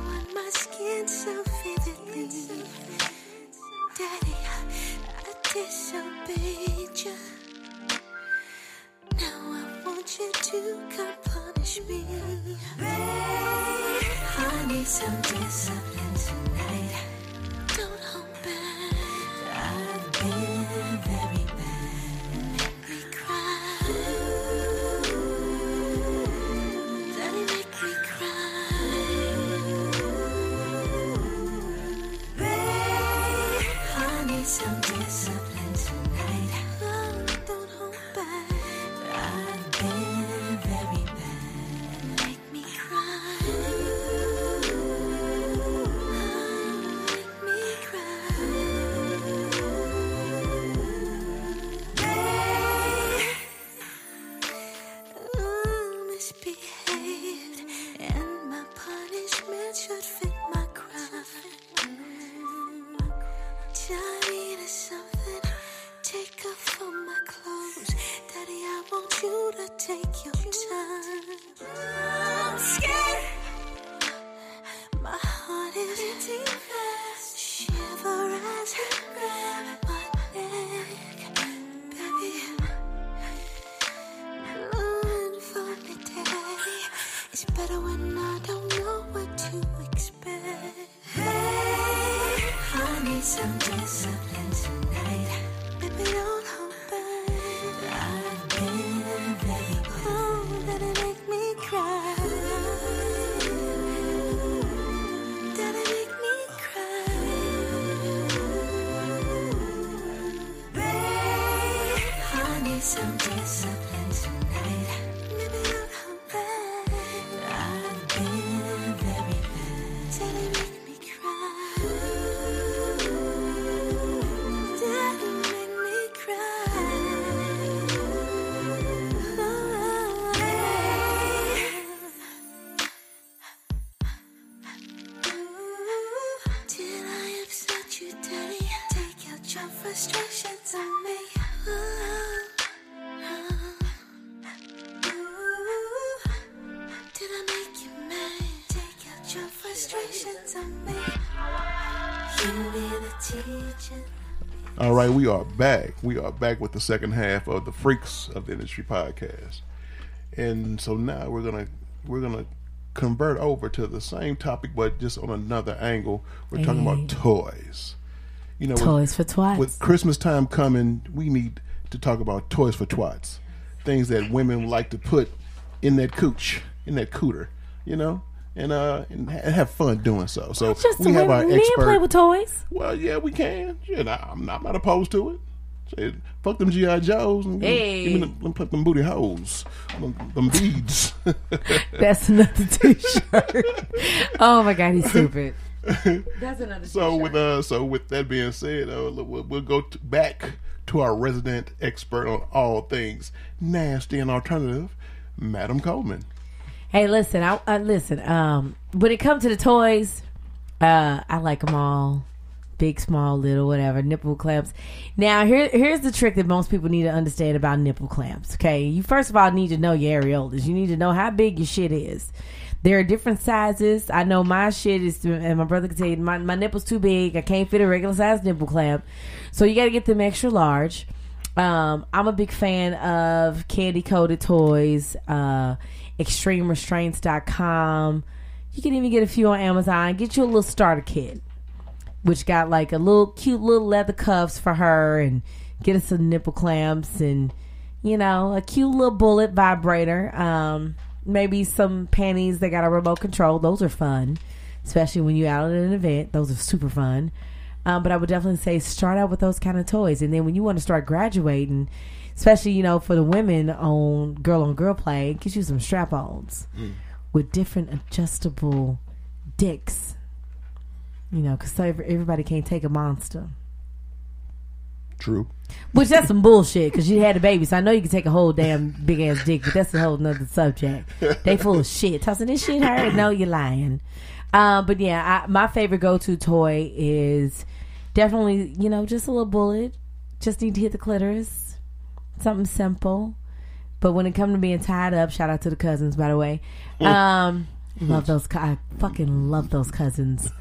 Speaker 4: back. We are back with the second half of the Freaks of the Industry podcast. And so now we're gonna we're gonna convert over to the same topic, but just on another angle. We're talking about toys. You know, with-
Speaker 5: Toys for twats.
Speaker 4: with Christmas time coming, we need to talk about toys for twats, things that women like to put in that cooch, in that cooter, you know, and uh, and ha- have fun doing so. So
Speaker 5: Just
Speaker 4: we have our expert.
Speaker 5: play with toys.
Speaker 4: well, yeah, we can. Yeah, I'm, not, I'm not opposed to it. Say, fuck them GI Joes and give me-
Speaker 5: Hey.
Speaker 4: give me them, them, put them booty holes, them, them beads.
Speaker 5: That's another T-shirt. oh my god, he's stupid. That's another.
Speaker 4: So
Speaker 5: t-shirt.
Speaker 4: with uh, so with that being said, uh, we'll, we'll go to, back to our resident expert on all things nasty and alternative, Madam Coleman.
Speaker 5: Hey, listen, I uh, listen. Um, when it comes to the toys, uh, I like them all, big, small, little, whatever. Nipple clamps. Now, here, here's the trick that most people need to understand about nipple clamps. Okay, you first of all need to know your areolas. You need to know how big your shit is. There are different sizes. I know my shit is, and my brother can tell you, my, my nipple's too big. I can't fit a regular size nipple clamp. So you got to get them extra large. Um, I'm a big fan of candy coated toys, uh, extremerestraints.com. You can even get a few on Amazon. Get you a little starter kit, which got like a little cute little leather cuffs for her, and get us some nipple clamps and you know a cute little bullet vibrator. Um, maybe some panties that got a remote control. Those are fun, especially when you're out at an event. Those are super fun. Um, but I would definitely say start out with those kind of toys, and then when you want to start graduating, especially you know for the women on girl on girl play, get you some strap ons with different adjustable dicks. You know, because everybody can't take a monster.
Speaker 4: True.
Speaker 5: Which that's some bullshit because you had a baby, so I know you can take a whole damn big ass dick, but that's a whole nother subject. They full of shit. Tossing this shit hurt? No, you're lying. Um, but yeah, I, my favorite go to toy is definitely you know just a little bullet. Just need to hit the clitoris. Something simple. But when it comes to being tied up, shout out to the cousins, by the way. Um, love those. co- I fucking love those cousins.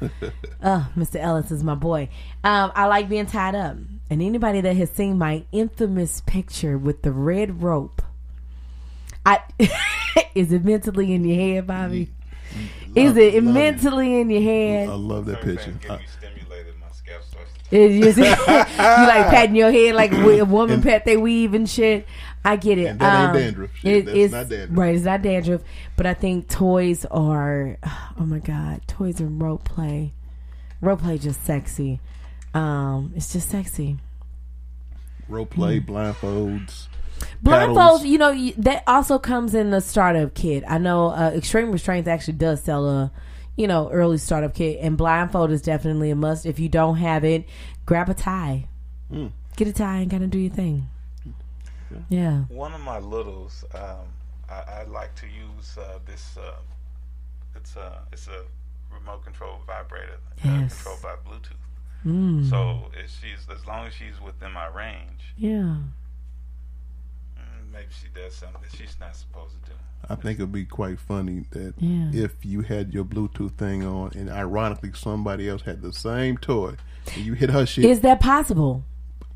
Speaker 5: Uh, Mr. Ellis is my boy. Um, I like being tied up. And anybody that has seen my infamous picture with the red rope, I is it mentally in your head, Bobby? Is it
Speaker 4: love it.
Speaker 5: mentally in your head?
Speaker 4: I love that
Speaker 6: Certain
Speaker 4: picture. I-
Speaker 6: me stimulated. My scalp starts to
Speaker 5: It is, you like patting your head like a woman pat they weave and shit. I get it.
Speaker 4: And that ain't
Speaker 5: Um,
Speaker 4: dandruff. Shit, that's
Speaker 5: it's-
Speaker 4: not dandruff.
Speaker 5: Right, it's not dandruff. But I think toys are, oh my god, toys and role play. Role play just sexy. Um, it's just sexy.
Speaker 4: Role play, blindfolds.
Speaker 5: Blindfolds,
Speaker 4: paddles.
Speaker 5: you know, that also comes in the startup kit. I know uh, Extreme Restraints actually does sell a, you know, early startup kit, and blindfold is definitely a must. If you don't have it, grab a tie,
Speaker 4: Mm.
Speaker 5: get a tie, and kind of do your thing. Yeah.
Speaker 6: One of my littles, um, I, I like to use uh, this. Uh, it's a it's a remote control vibrator uh,
Speaker 5: Yes.
Speaker 6: controlled by Bluetooth.
Speaker 5: Mm.
Speaker 6: So if she's as long as she's within my range,
Speaker 5: yeah.
Speaker 6: Maybe she does something that she's not supposed to do.
Speaker 4: I think it'd be quite funny that
Speaker 5: Yeah.
Speaker 4: if you had your Bluetooth thing on and ironically somebody else had the same toy and you hit her shit,
Speaker 5: Is that possible?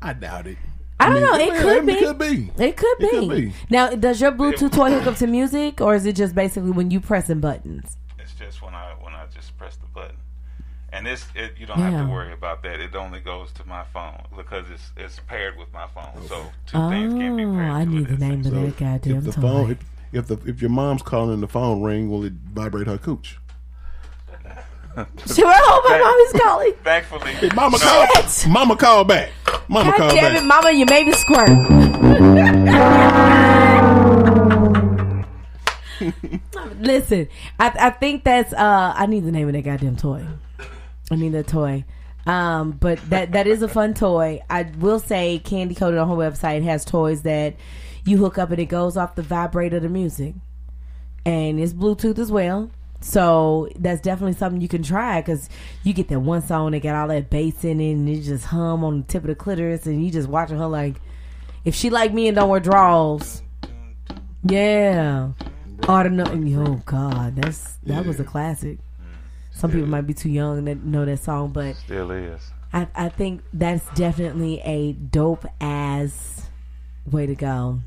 Speaker 4: I doubt it.
Speaker 5: I don't
Speaker 4: mean,
Speaker 5: know. It
Speaker 4: yeah,
Speaker 5: could be.
Speaker 4: It could be.
Speaker 5: It could be.
Speaker 4: It could be.
Speaker 5: Now, does your Bluetooth toy hook up to music, or is it just basically when you pressing buttons?
Speaker 6: It's just when I when I just press the button, and this it, you don't have to worry about that. It only goes to my phone because it's it's paired with my phone. So two things can be
Speaker 5: Oh,
Speaker 6: paired.
Speaker 5: I
Speaker 6: to
Speaker 5: need the
Speaker 6: at
Speaker 5: name of
Speaker 6: same
Speaker 5: that
Speaker 4: if
Speaker 5: goddamn
Speaker 4: the
Speaker 5: toy.
Speaker 4: phone, if, if the if your mom's calling and the phone ring, will it vibrate her cooch?
Speaker 5: Should I hope my mommy's calling?
Speaker 6: Thankfully,
Speaker 4: Mama
Speaker 6: no,
Speaker 4: call. Mama call back. Mama
Speaker 5: God
Speaker 4: call
Speaker 5: damn
Speaker 4: back.
Speaker 5: it, mama, you made me squirt. Listen, I, I think that's uh I need the name of that goddamn toy. I need that toy. Um, but that that is a fun toy. I will say Candy Coated on her website has toys that you hook up and it goes off the vibrator of the music. And it's Bluetooth as well. So that's definitely something you can try because you get that one song that got all that bass in it and you just hum on the tip of the clitoris and you just watching her like, if she like me and don't wear drawers, yeah. Autumn, oh God, that's that was a classic. Some people might be too young to know that song, but
Speaker 6: still is.
Speaker 5: I, I think that's definitely a dope ass way to go.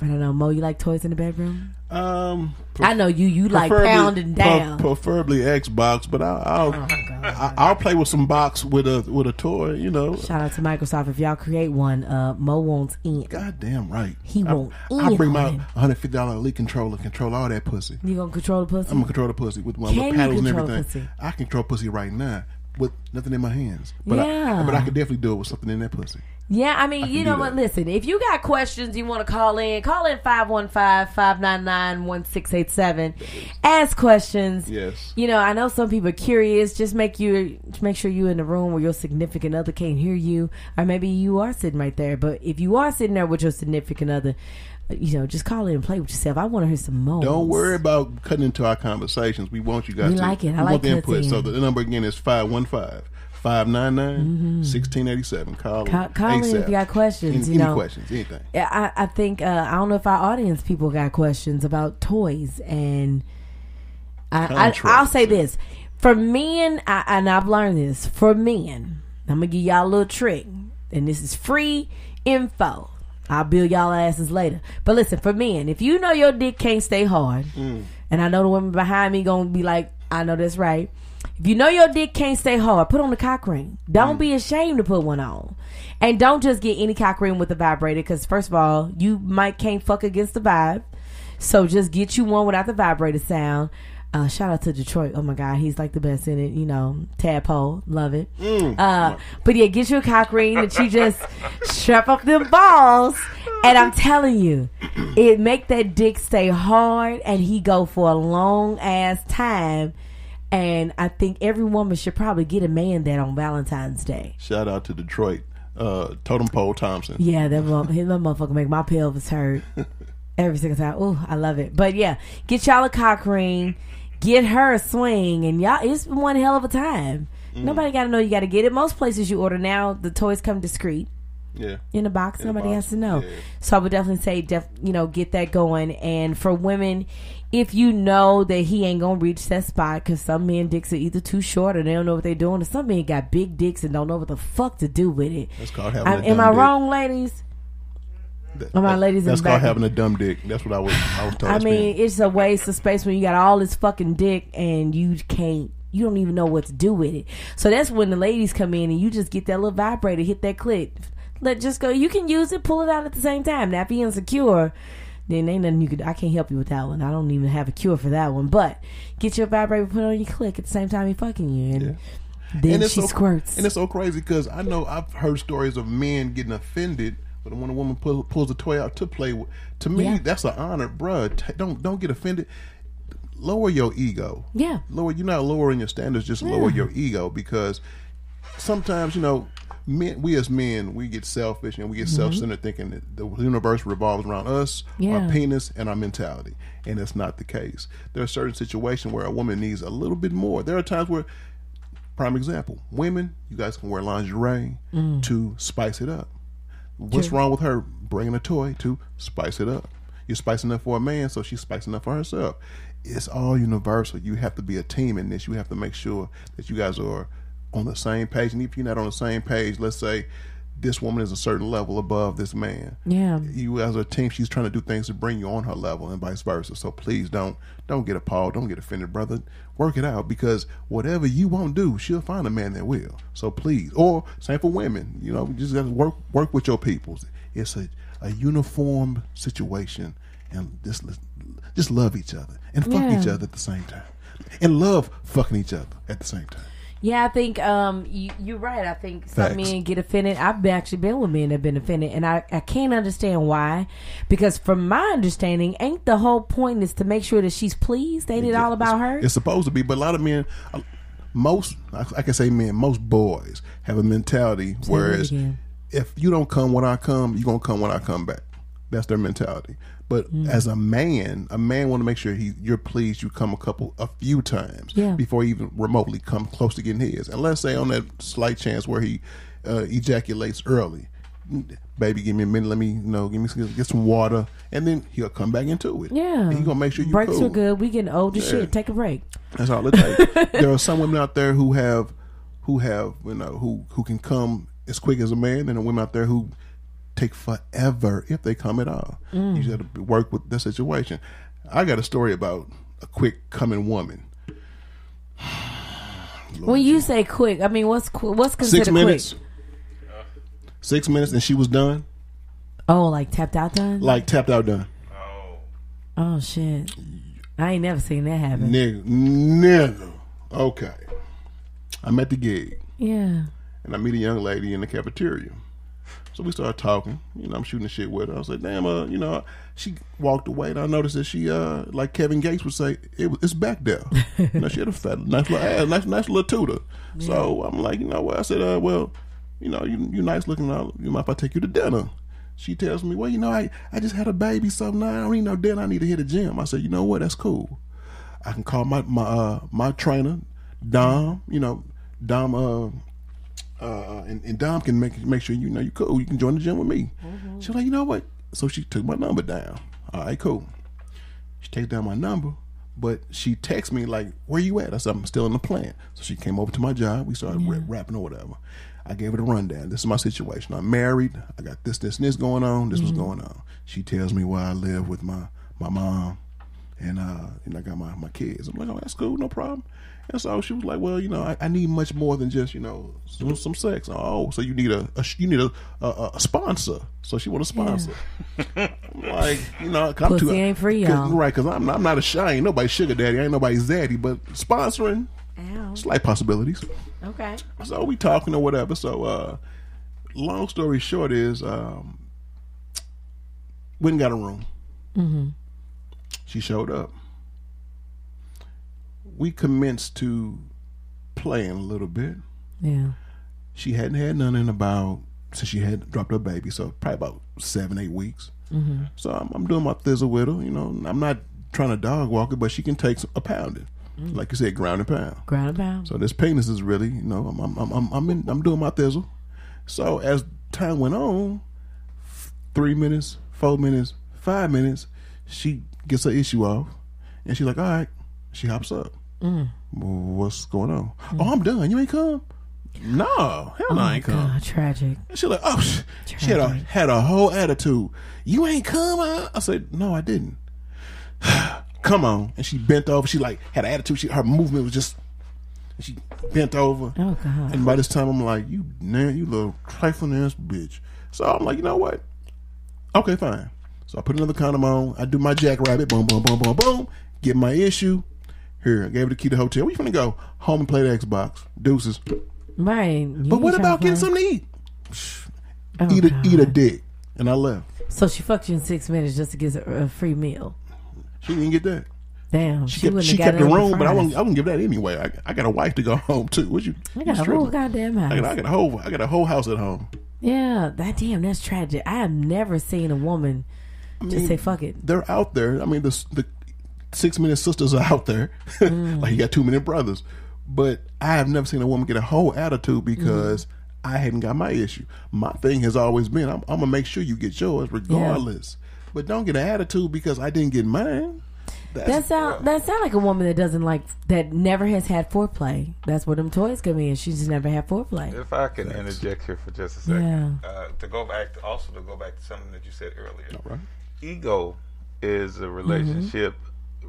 Speaker 5: I don't know, Mo. You like toys in the bedroom?
Speaker 4: Um,
Speaker 5: I know you. You like pounding down.
Speaker 4: pre- preferably Xbox, but I'll I'll,
Speaker 5: Oh,
Speaker 4: I, I'll play with some box with a with a toy. You know,
Speaker 5: Shout out to Microsoft. If y'all create one, uh, Mo wants ink.
Speaker 4: goddamn right.
Speaker 5: He
Speaker 4: I,
Speaker 5: won't
Speaker 4: I bring my
Speaker 5: eat on it.
Speaker 4: 150 dollar elite controller, control all that pussy.
Speaker 5: You gonna control the pussy?
Speaker 4: I'm gonna control the pussy with my
Speaker 5: Can
Speaker 4: little paddles and everything.
Speaker 5: pussy?
Speaker 4: I can control pussy right now with nothing in my hands. But
Speaker 5: Yeah.
Speaker 4: I, but I could definitely do it with something in that pussy.
Speaker 5: Yeah, I mean,
Speaker 4: can
Speaker 5: you know what? Listen, if you got questions you want to call in, call in 515-599-1687. Ask questions.
Speaker 4: Yes.
Speaker 5: You know, I know some people are curious. Just make you make sure you're in the room where your significant other can't hear you, or maybe you are sitting right there. But if you are sitting there with your significant other, you know, just call in and play with yourself. I want to hear some more.
Speaker 4: Don't worry about cutting into our conversations. We want you guys
Speaker 5: We
Speaker 4: to
Speaker 5: like it. I
Speaker 4: we
Speaker 5: like
Speaker 4: want the input.
Speaker 5: cutting
Speaker 4: So the number again is 515 599 1687. Call.
Speaker 5: Call- call in if you got questions,
Speaker 4: Any,
Speaker 5: you
Speaker 4: any
Speaker 5: know.
Speaker 4: questions, anything.
Speaker 5: Yeah, I, I think uh, I don't know if our audience people got questions about toys, and I, I, I'll say this for men, I, and I've learned this for men. I'm gonna give y'all a little trick, and this is free info. I'll bill y'all asses later. But listen, for men, if you know your dick can't stay hard, mm. and I know the women behind me gonna be like, I know that's right. If you know your dick can't stay hard, put on the cock ring. Don't mm. be ashamed to put one on. And don't just get any cock ring with a vibrator because first of all, you might can't fuck against the vibe. So just get you one without the vibrator sound. Uh, shout out to Detroit. Oh my God, he's like the best in it. You know, tadpole, love it.
Speaker 4: Mm.
Speaker 5: Uh, but yeah, get you a cock ring that you just strap up them balls, and I'm telling you, it make that dick stay hard, and he go for a long ass time. And I think every woman should probably get a man that on Valentine's Day.
Speaker 4: Shout out to Detroit, uh, Totem Pole Thompson.
Speaker 5: Yeah, that, mo- that motherfucker make my pelvis hurt every single time. Oh, I love it. But yeah, get y'all a cock ring, get her a swing, and y'all, it's one hell of a time.
Speaker 4: Mm.
Speaker 5: Nobody got to know you got to get it. Most places you order now, the toys come discreet
Speaker 4: Yeah.
Speaker 5: in a box.
Speaker 4: In a
Speaker 5: Nobody
Speaker 4: box,
Speaker 5: has to know.
Speaker 4: yeah.
Speaker 5: So I would definitely say, def, you know, get that going. And for women, if you know that he ain't gonna reach that spot, because some men dicks are either too short or they don't know what they're doing, or some men got big dicks and don't know what the fuck to do with it.
Speaker 4: That's called having
Speaker 5: I,
Speaker 4: a
Speaker 5: am I
Speaker 4: dick.
Speaker 5: wrong, ladies?
Speaker 4: That-
Speaker 5: Are my
Speaker 4: that-
Speaker 5: ladies in
Speaker 4: That's
Speaker 5: the
Speaker 4: called
Speaker 5: back?
Speaker 4: having a dumb dick. That's what I was. I was told.
Speaker 5: I mean, it's a waste of space when you got all this fucking dick and you can't. You don't even know what to do with it. So that's when the ladies come in and you just get that little vibrator, hit that clit. Let just go. You can use it, pull it out at the same time. Now, if you're insecure, then ain't nothing you could. I can't help you with that one. I don't even have a cure for that one. But get your vibrator, put it on your click at the same time you're fucking you, and then
Speaker 4: And
Speaker 5: she
Speaker 4: so,
Speaker 5: squirts.
Speaker 4: And it's so crazy because I know I've heard stories of men getting offended when when a woman pull, pulls a toy out to play with. To me,
Speaker 5: Yeah.
Speaker 4: that's an honor, bruh. T- don't don't get offended. Lower your ego.
Speaker 5: Yeah.
Speaker 4: Lower. You're not lowering your standards. Just lower your ego because sometimes you know. Men, we as men, we get selfish and we get self-centered, thinking that the universe revolves around us,
Speaker 5: Mm-hmm. Yeah.
Speaker 4: our penis, and our mentality, and it's not the case. There are certain situations where a woman needs a little bit more. There are times where Prime example: women, you guys can wear lingerie
Speaker 5: Mm.
Speaker 4: to spice it up. What's wrong with her bringing a toy to spice it up? You're spicing up for a man, so she's spicing up for herself. It's all universal. You have to be a team in this. You have to make sure that you guys are on the same page. And if you're not on the same page, let's say this woman is a certain level above this man.
Speaker 5: Yeah.
Speaker 4: You as a team, she's trying to do things to bring you on her level and vice versa. So please don't don't get appalled, don't get offended, brother. Work it out because whatever you won't do, she'll find a man that will. So please, or same for women. You know, you just got to work work with your peoples. It's a a uniform situation, and just just love each other and fuck
Speaker 5: Yeah.
Speaker 4: each other at the same time, and love fucking each other at the same time.
Speaker 5: Yeah, I think um, you, you're right. I think some
Speaker 4: Facts.
Speaker 5: men get offended. I've actually been with men that have been offended, and I, I can't understand why. Because from my understanding, ain't the whole point is to make sure that she's pleased? Ain't it all about her?
Speaker 4: It's supposed to be, but a lot of men, uh, most I I can say men, most boys have a mentality.
Speaker 5: it
Speaker 4: whereas if you don't come when I come, you're gonna come when I come back. That's their mentality. But
Speaker 5: Mm.
Speaker 4: as a man, a man want to make sure he you're pleased. You come a couple, a few times
Speaker 5: Yeah.
Speaker 4: before you even remotely come close to getting his. And let's say on that slight chance where he uh, ejaculates early, baby, give me a minute. Let me you know, give me some, get some water, and then he'll come back into it.
Speaker 5: yeah.
Speaker 4: and he gonna make sure you
Speaker 5: Breaks
Speaker 4: cool.
Speaker 5: are good. We getting old as
Speaker 4: Yeah.
Speaker 5: shit. Take a break.
Speaker 4: That's all it takes. there are some women out there who have, who have, you know, who who can come as quick as a man, and there are women out there who take forever if they come at all.
Speaker 5: Mm.
Speaker 4: You got to work with the situation. I got a story about a quick coming woman.
Speaker 5: When you say quick, I mean what's qu- what's considered
Speaker 4: Six minutes.
Speaker 5: quick?
Speaker 4: Six minutes, and she was done.
Speaker 5: Oh, like tapped out done.
Speaker 4: Like tapped out, done.
Speaker 6: Oh,
Speaker 5: oh shit, I ain't never seen that happen.
Speaker 4: Nigga, nigga. Okay. I'm at the gig.
Speaker 5: Yeah.
Speaker 4: and I meet a young lady in the cafeteria. So we started talking. You know, I'm shooting the shit with her. I was like, damn, uh, you know, she walked away, and I noticed that she, uh, like Kevin Gates would say, it, it's back there. you know, she had a fat, nice little ass, nice, nice little tutor. So I'm like, you know what? I said, uh, well, you know, you you nice looking. You mind if I take you to dinner? She tells me, well, you know, I, I just had a baby, so now I don't need no dinner. I need to hit the gym. I said, you know what? That's cool. I can call my my uh, my trainer, Dom. You know, Dom. Uh, uh, and, and Dom can make make sure you know you cool. You can join the gym with me. She was like, you know what? So she took my number down. All right, cool. She takes down my number, but she texts me like, "Where you at?" I said, "I'm still in the plant." So she came over to my job. We started ra- rapping or whatever. I gave her the rundown. This is my situation. I'm married. I got this, this, and this going on. This was going on. She tells me where I live with my my mom and uh, and I got my my kids. I'm like, oh, that's cool, no problem. And so she was like, well, you know, I, I need much more than just you know some, some sex. Oh, so you need a, a you need a, a a sponsor. So she want a sponsor. I'm like, you know, I'm
Speaker 5: Pussy ain't free, y'all.
Speaker 4: right? Because I'm I'm not a shy, ain't nobody sugar daddy, I ain't nobody's daddy, but sponsoring
Speaker 5: Ow.
Speaker 4: slight possibilities.
Speaker 5: Okay.
Speaker 4: So we talking or whatever. So uh long story short is um went and got a room.
Speaker 5: Mm-hmm.
Speaker 4: She showed up. We commenced to playing a little bit.
Speaker 5: Yeah.
Speaker 4: She hadn't had none in about since she had dropped her baby, so probably about seven, eight weeks.
Speaker 5: Mm-hmm.
Speaker 4: So I'm, I'm doing my thizzle with her. You know, I'm not trying to dog walk her, but she can take a pounding,
Speaker 5: Mm.
Speaker 4: like you said, ground and pound.
Speaker 5: Ground and pound.
Speaker 4: So this penis is really, you know, I'm I'm I'm I'm, in, I'm doing my thizzle. So as time went on, f- three minutes, four minutes, five minutes, she gets her issue off, and she's like, "All right." She hops up.
Speaker 5: Mm.
Speaker 4: What's going on? Oh, I'm done. You ain't come. No, hell no,
Speaker 5: Oh
Speaker 4: I
Speaker 5: my
Speaker 4: ain't come.
Speaker 5: God, tragic.
Speaker 4: She like, oh, sh- she had a had a whole attitude. You ain't come. huh?" I said, no, I didn't. come on, and she bent over. She like had an attitude. She her movement was just. She bent over.
Speaker 5: Oh God.
Speaker 4: And by this time, I'm like, you, man, you little trifling ass bitch. So I'm like, you know what? Okay, fine. So I put another condom on. I do my jackrabbit. Boom, boom, boom, boom, boom. Get my issue. Here, I gave her the key to the hotel. We finna go home and play the Xbox. Deuces.
Speaker 5: Right. You
Speaker 4: But what about getting something to eat?
Speaker 5: Oh,
Speaker 4: eat a
Speaker 5: God.
Speaker 4: eat a dick. And I left.
Speaker 5: So she fucked you in six minutes just to get a a free meal.
Speaker 4: She didn't get that.
Speaker 5: Damn.
Speaker 4: She,
Speaker 5: She,
Speaker 4: kept, she kept the room, but I wouldn't, I wouldn't give that anyway. I, I got a wife to go home too. What you?
Speaker 5: I
Speaker 4: you
Speaker 5: got a whole goddamn house.
Speaker 4: I got, I got a whole I got a whole house at home.
Speaker 5: Yeah, that damn, that's tragic. I have never seen a woman just
Speaker 4: mean,
Speaker 5: say fuck it.
Speaker 4: They're out there. I mean, the the six minute sisters are out there.
Speaker 5: Mm.
Speaker 4: like you got two minute brothers, but I have never seen a woman get a whole attitude because
Speaker 5: Mm.
Speaker 4: I hadn't got my issue. My thing has always been I'm, I'm gonna make sure you get yours regardless. But don't get an attitude because I didn't get mine.
Speaker 5: That sound that sound like a woman that doesn't like that never has had foreplay. That's where them toys come in. She just never had foreplay.
Speaker 6: If I can interject here for just a second,
Speaker 5: Yeah.
Speaker 6: uh, to go back, to, also to go back to something that you said earlier.
Speaker 4: All right.
Speaker 6: Ego is
Speaker 5: Mm-hmm.
Speaker 6: a relationship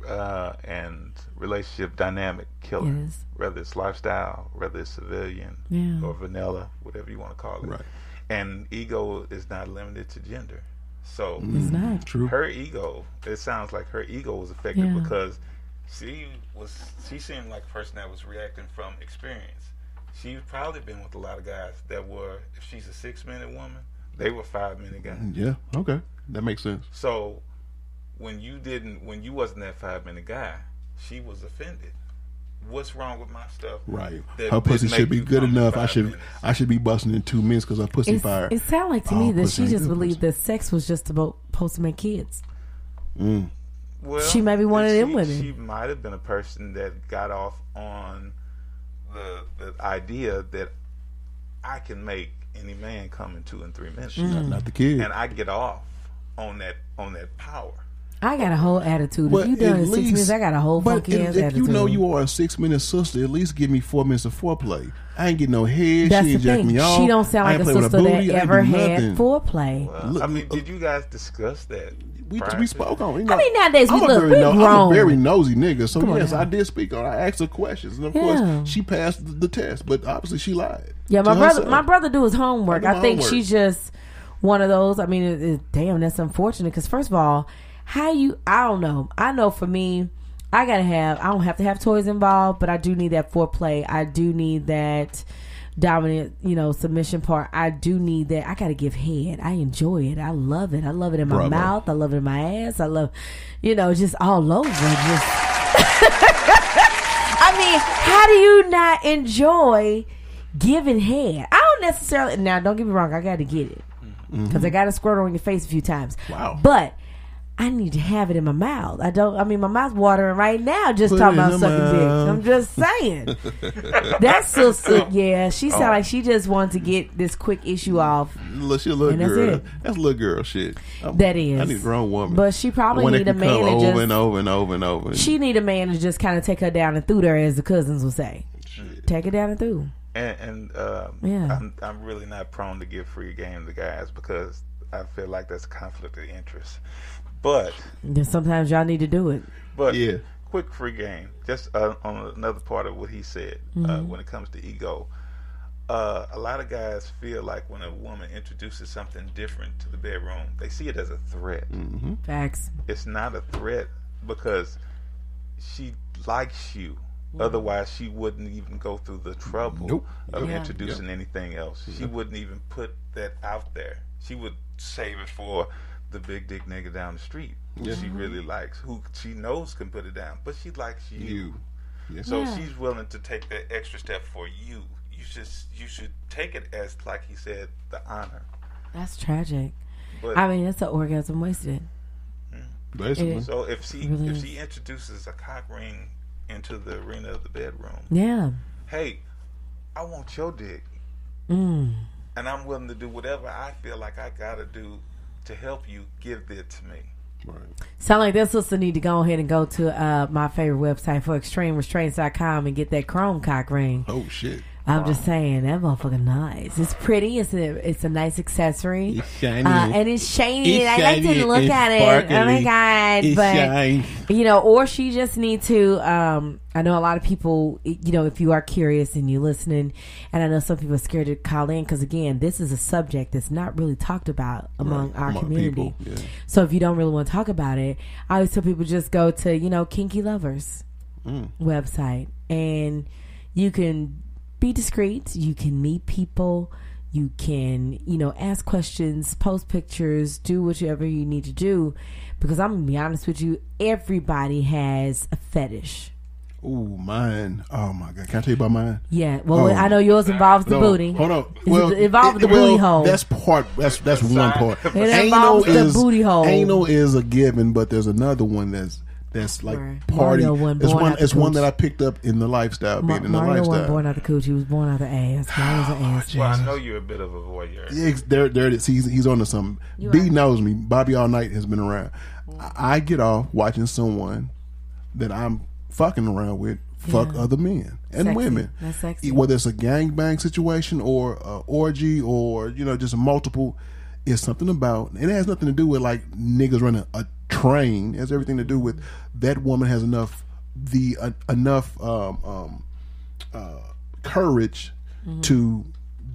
Speaker 6: uh, and relationship dynamic killer.
Speaker 5: It is.
Speaker 6: Whether it's lifestyle, whether it's civilian
Speaker 5: Yeah.
Speaker 6: or vanilla, whatever you want to call it.
Speaker 4: Right.
Speaker 6: And ego is not limited to gender. So
Speaker 5: It's not.
Speaker 4: True.
Speaker 6: her ego, it sounds like her ego was affected
Speaker 5: Yeah.
Speaker 6: because she was she seemed like a person that was reacting from experience. She's probably been with a lot of guys that were if she's a six minute woman, they were five minute guys.
Speaker 4: Yeah. Okay. That makes sense.
Speaker 6: So when you didn't when you wasn't that five minute guy, she was offended. What's wrong with my stuff?
Speaker 4: Right.
Speaker 6: that-
Speaker 4: her pussy should be good enough. I should
Speaker 6: minutes?
Speaker 4: I should be busting in two minutes because her pussy
Speaker 5: It's,
Speaker 4: fire.
Speaker 5: it sounded like to
Speaker 4: Oh,
Speaker 5: me that she just believed
Speaker 4: pussy.
Speaker 5: that sex was just about supposed to make kids. Mm.
Speaker 6: Well,
Speaker 5: She may be one of
Speaker 6: she,
Speaker 5: them women.
Speaker 6: She might have been a person that got off on the the idea that I can make any man come in two and three minutes,
Speaker 4: not, not the kid.
Speaker 6: and I get off on that on that power.
Speaker 5: I got a whole attitude.
Speaker 4: But
Speaker 5: if you done
Speaker 4: at
Speaker 5: in six minutes, I got a whole
Speaker 4: but
Speaker 5: funky
Speaker 4: if,
Speaker 5: ass
Speaker 4: if
Speaker 5: attitude.
Speaker 4: you know you are a six minute sister, at least give me four minutes of foreplay. I ain't getting no head.
Speaker 5: That's
Speaker 4: she
Speaker 5: the
Speaker 4: ain't jacking
Speaker 5: thing.
Speaker 4: me off.
Speaker 5: She don't sound like a
Speaker 4: play with
Speaker 5: sister that
Speaker 4: booty. I
Speaker 5: ever had
Speaker 4: nothing.
Speaker 5: foreplay.
Speaker 6: Well,
Speaker 4: Look,
Speaker 6: I mean,
Speaker 4: uh,
Speaker 6: did you guys discuss that?
Speaker 4: We, we spoke on. You know,
Speaker 5: I mean, nowadays we
Speaker 4: I'm a
Speaker 5: look-
Speaker 4: very
Speaker 5: we
Speaker 4: no- I'm a very nosy nigga. So
Speaker 5: Come
Speaker 4: yes,
Speaker 5: now.
Speaker 4: I did speak on. it. I asked her questions, and of
Speaker 5: Yeah.
Speaker 4: course she passed the, the test. But obviously she lied.
Speaker 5: Yeah, my brother,
Speaker 4: herself.
Speaker 5: my brother do his homework.
Speaker 4: I
Speaker 5: I think
Speaker 4: homework.
Speaker 5: she's just one of those. I mean, it, it, damn, that's unfortunate. Because first of all, how you? I don't know. I know for me, I gotta have. I don't have to have toys involved, but I do need that foreplay. I do need that dominant, you know, submission part. I do need that. I gotta give head. I enjoy it. I love it. I love it in my mouth. I love it in my ass. I love, you know, just all over. Just. I mean, how do you not enjoy giving head? I don't necessarily. Now, don't get me wrong. I got to get it mm-hmm. because I got to squirt on your face a few times.
Speaker 4: Wow.
Speaker 5: But I need to have it in my mouth. I don't. I mean, my mouth's watering right now just
Speaker 4: Put
Speaker 5: talking about
Speaker 4: your
Speaker 5: sucking dick. I'm just saying. That's so sick. Yeah, she
Speaker 4: Oh.
Speaker 5: sound like she just wanted to get this quick issue off.
Speaker 4: Look, she a little
Speaker 5: And that's
Speaker 4: girl.
Speaker 5: it.
Speaker 4: That's little girl shit. I'm-
Speaker 5: That is.
Speaker 4: I need a grown woman.
Speaker 5: But she probably
Speaker 4: One
Speaker 5: need a
Speaker 4: can
Speaker 5: man
Speaker 4: come
Speaker 5: that
Speaker 4: over
Speaker 5: just-
Speaker 4: and over and over and over.
Speaker 5: She need a man to just kind of take her down and through her, as the cousins would say. Take her down and through.
Speaker 6: And, and um,
Speaker 5: Yeah.
Speaker 6: I'm, I'm really not prone to give free game to guys because I feel like that's a conflict of interest. But
Speaker 5: Then sometimes y'all need to do it.
Speaker 6: but
Speaker 4: Yeah.
Speaker 6: quick free game. Just uh, on another part of what he said uh, when it comes to ego. Uh, a lot of guys feel like when a woman introduces something different to the bedroom, they see it as a threat.
Speaker 5: Facts.
Speaker 6: It's not a threat because she likes you. Otherwise, she wouldn't even go through the trouble
Speaker 4: Nope.
Speaker 6: of
Speaker 5: Yeah.
Speaker 6: introducing anything else. She wouldn't even put that out there. She would save it for the big dick nigga down the street who she really likes, who she knows can put it down, but she likes you.
Speaker 4: You. Yes.
Speaker 6: So
Speaker 5: Yeah.
Speaker 6: she's willing to take that extra step for you. You should you should take it as like he said, the honor.
Speaker 5: That's tragic.
Speaker 6: But
Speaker 5: I mean, that's an orgasm wasted.
Speaker 4: Basically.
Speaker 5: It-
Speaker 6: so if she
Speaker 5: really
Speaker 6: if
Speaker 5: is.
Speaker 6: she introduces a cock ring into the arena of the bedroom,
Speaker 5: Yeah.
Speaker 6: hey, I want your dick,
Speaker 5: Mm.
Speaker 6: and I'm willing to do whatever I feel like I gotta do to help you. Give that to me.
Speaker 4: Right.
Speaker 5: Sound like that sister need to go ahead and go to uh, my favorite website for extremerestraints.com and get that chrome cock ring.
Speaker 4: Oh shit.
Speaker 5: I'm just saying that motherfucker nice. It's pretty. It's a it's a nice accessory.
Speaker 8: It's shiny.
Speaker 5: Uh, and it's shiny.
Speaker 8: It's
Speaker 5: I like to look at it. Oh my god!
Speaker 8: It's
Speaker 5: but
Speaker 8: shiny.
Speaker 5: you know, or she just need to. Um, I know a lot of people. You know, if you are curious and you listening, and I know some people are scared to call in because again, this is a subject that's not really talked about among our
Speaker 4: Among
Speaker 5: community.
Speaker 4: yeah.
Speaker 5: So if you don't really want to talk about it, I always tell people just go to you know Kinky Lovers
Speaker 4: Mm.
Speaker 5: website and you can be discreet. You can meet people. You can you know ask questions, post pictures, do whatever you need to do. Because I'm gonna be honest with you, everybody has a fetish.
Speaker 4: Ooh, mine. Oh my god. Can I tell you about mine?
Speaker 5: Yeah. Well,
Speaker 4: Oh.
Speaker 5: I know yours involves the
Speaker 4: No,
Speaker 5: booty.
Speaker 4: Hold on.
Speaker 5: Is it involved with the booty hole?
Speaker 4: That's part. That's that's one part.
Speaker 5: It involves the booty hole.
Speaker 4: Anal is a given, but there's another one that's that's like
Speaker 5: Right.
Speaker 4: party.
Speaker 5: Mario wasn't
Speaker 4: it's one. It's one that I picked up in the lifestyle.
Speaker 5: Ma-
Speaker 4: being in the
Speaker 5: Mario wasn't
Speaker 4: lifestyle.
Speaker 5: born out of the cooch. He was born out the ass. Mario's an oh, ass.
Speaker 6: Well, I know you're a bit of a voyeur.
Speaker 4: Yeah, there, there it is. He's, he's on to something.
Speaker 5: You
Speaker 4: B
Speaker 5: are.
Speaker 4: knows me. Bobby All Night has been around. Mm. I, I get off watching someone that I'm fucking around with fuck
Speaker 5: Yeah.
Speaker 4: other men and
Speaker 5: Sexy.
Speaker 4: women.
Speaker 5: That's sexy.
Speaker 4: Whether it's a gangbang situation or a orgy or you know just multiple, it's something about. And it has nothing to do with like niggas running a train. It has everything to do with that woman has enough the uh, enough um, um, uh, courage to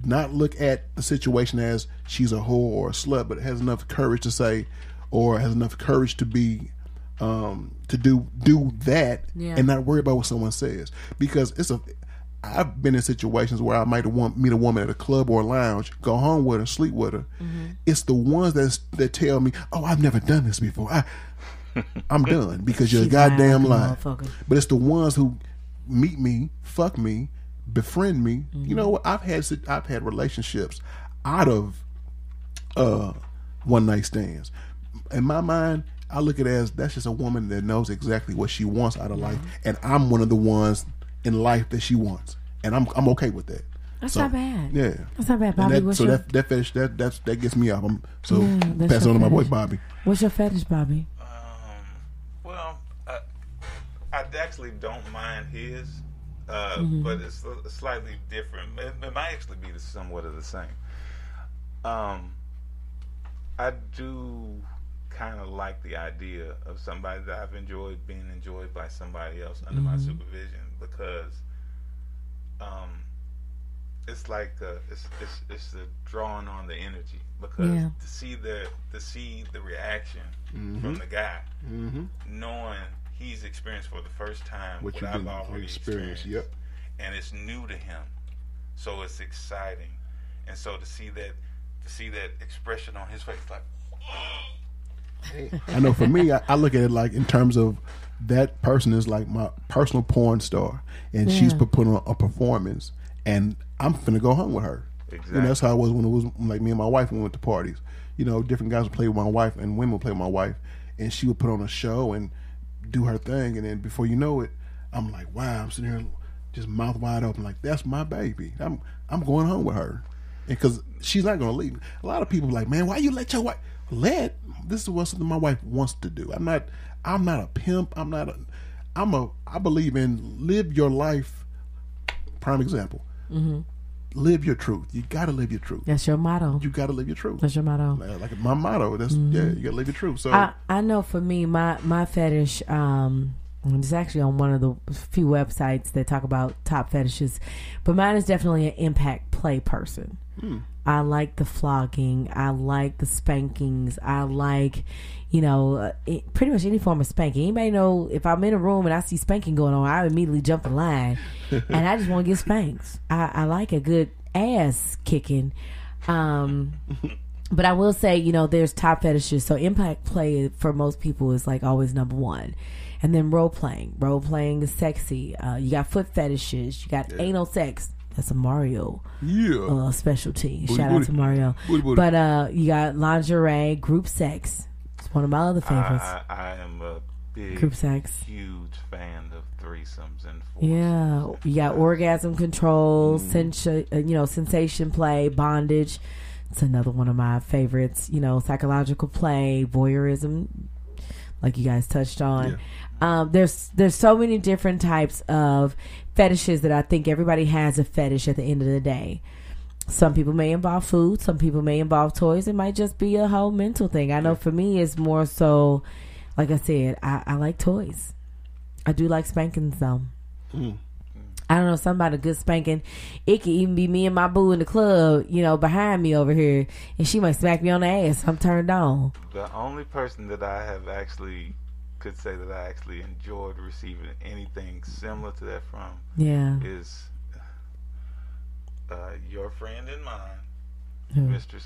Speaker 4: not look at the situation as she's a whore or a slut, but has enough courage to say, or has enough courage to be, um, to do do that
Speaker 5: Yeah.
Speaker 4: and not worry about what someone says. Because it's a, I've been in situations where I might want meet a woman at a club or a lounge, go home with her, sleep with her. It's the ones that that tell me, "Oh, I've never done this before." I, I'm done because you're a
Speaker 5: lying
Speaker 4: goddamn lie. But it's the ones who meet me, fuck me, befriend me.
Speaker 5: Mm-hmm.
Speaker 4: You know what? I've had I've had relationships out of uh one night stands. In my mind, I look at it as that's just a woman that knows exactly what she wants out of life, and I'm one of the ones in life that she wants, and I'm I'm okay with that.
Speaker 5: That's not bad.
Speaker 4: Yeah,
Speaker 5: That's not bad, Bobby.
Speaker 4: that, so
Speaker 5: your
Speaker 4: that that fetish that that's that gets me off. I'm, so
Speaker 5: Yeah,
Speaker 4: pass it
Speaker 5: your
Speaker 4: on to my boy. Bobby.
Speaker 5: what's your fetish, Bobby?
Speaker 6: Um, well, I, I actually don't mind his, uh,
Speaker 5: Mm-hmm.
Speaker 6: but it's a- slightly different. It, it might actually be somewhat of the same. Um, I do kind of like the idea of somebody that I've enjoyed being enjoyed by somebody else under my
Speaker 5: Mm-hmm.
Speaker 6: supervision because, um, it's like uh, it's it's it's the drawing on the energy. Because
Speaker 5: Yeah.
Speaker 6: to see the to see the reaction from the guy, knowing he's experienced for the first time
Speaker 4: What
Speaker 6: what,
Speaker 4: you've
Speaker 6: I've already
Speaker 4: experienced,
Speaker 6: experienced,
Speaker 4: yep.
Speaker 6: and it's new to him, so it's exciting, and so to see that to see that expression on his face, like
Speaker 4: I know for me, I, I look at it like in terms of that person is like my personal porn star, and she's
Speaker 5: Yeah.
Speaker 4: put putting on a performance, and I'm finna go home with her.
Speaker 6: Exactly.
Speaker 4: And that's how it was when it was like me and my wife when we went to parties. You know, different guys would play with my wife, and women would play with my wife, and she would put on a show and do her thing, and then before you know it, I'm like, wow, I'm sitting here just mouth wide open, like that's my baby. I'm I'm going home with her, because she's not gonna leave. A lot of people are like, man, why you let your wife let? This is what something my wife wants to do. I'm not. I'm not a pimp. I'm not a. I'm a. I believe in live your life. Prime example. Mm-hmm. live your truth. You got to live your truth.
Speaker 5: That's your motto.
Speaker 4: You got to live your truth.
Speaker 5: That's your motto.
Speaker 4: Like- Like my motto. That's mm-hmm. yeah. You got to live your truth. So
Speaker 5: I, I know for me, my my fetish, um, it's actually on one of the few websites that talk about top fetishes, but mine is definitely an impact play person. Hmm. I like the flogging. I like the spankings. I like, you know, uh, it, pretty much any form of spanking. Anybody know if I'm in a room and I see spanking going on, I immediately jump the line, and I just want to get spanked. I, I like a good ass kicking. Um, but I will say, you know, there's top fetishes. So impact play for most people is like always number one. And then role playing. Role playing is sexy. Uh, you got foot fetishes. You got anal sex. That's a Mario
Speaker 4: yeah.
Speaker 5: uh, specialty.
Speaker 4: Booty,
Speaker 5: Shout out to Mario.
Speaker 4: Booty, booty.
Speaker 5: But uh, you got lingerie, group sex. It's one of my other favorites.
Speaker 6: I, I, I am a big,
Speaker 5: Group sex.
Speaker 6: huge fan of threesomes and foursomes.
Speaker 5: Yeah, you got orgasm control, sensa- uh, you know, sensation play, bondage. It's another one of my favorites. You know, psychological play, voyeurism, like you guys touched on. Um, there's there's so many different types of fetishes that I think everybody has a fetish at the end of the day. Some people may involve food, some people may involve toys. It might just be a whole mental thing. I know for me, it's more so, like I said, I, I like toys. I do like spankings though. Hmm. I don't know, something about a good spanking. It could even be me and my boo in the club, you know, behind me over here, and she might smack me on the ass. I'm turned on.
Speaker 6: The only person that I have actually could say that I actually enjoyed receiving anything similar to that from
Speaker 5: Yeah.
Speaker 6: is uh, your friend and mine,
Speaker 5: Who?
Speaker 6: Mistress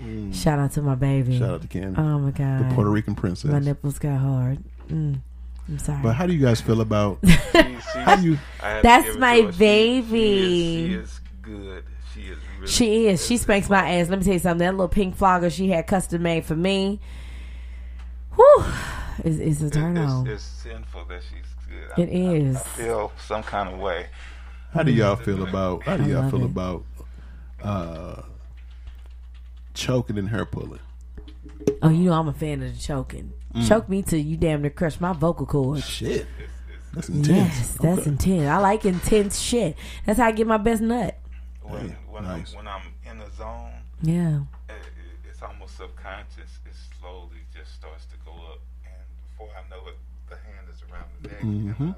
Speaker 6: Cammy.
Speaker 5: Shout out to my baby.
Speaker 4: Shout out to Candy,
Speaker 5: Oh my god.
Speaker 4: the Puerto Rican princess.
Speaker 5: My nipples got hard. Mm. I'm sorry.
Speaker 4: But how do you guys feel about?
Speaker 6: She,
Speaker 4: how do you?
Speaker 6: I
Speaker 5: That's my
Speaker 6: to her. She-
Speaker 5: baby.
Speaker 6: She, is, she is good. She is really
Speaker 5: She is. She spanks my ass. Let me tell you something. That little pink flogger she had custom made for me. Whew. Is is a turn
Speaker 6: It's,
Speaker 5: on.
Speaker 6: it's sinful that she's good.
Speaker 5: It
Speaker 6: I, I-
Speaker 5: is.
Speaker 6: I feel some kind of way.
Speaker 4: How do y'all feel about? How do y'all feel
Speaker 5: it.
Speaker 4: about uh, choking and hair pulling?
Speaker 5: Oh, you know I'm a fan of the choking.
Speaker 4: Mm.
Speaker 5: Choke me till you damn near crush my vocal cords.
Speaker 4: Shit, that's intense.
Speaker 5: Yes, that's
Speaker 4: Okay.
Speaker 5: intense. I like intense shit. That's how I get my best nut.
Speaker 6: When, when,
Speaker 4: nice.
Speaker 6: I'm, when I'm in the zone,
Speaker 5: Yeah.
Speaker 6: it, it- it's almost subconscious. It slowly just starts to go up, and before I know it, the hand is around the neck,
Speaker 4: Mm-hmm.
Speaker 6: and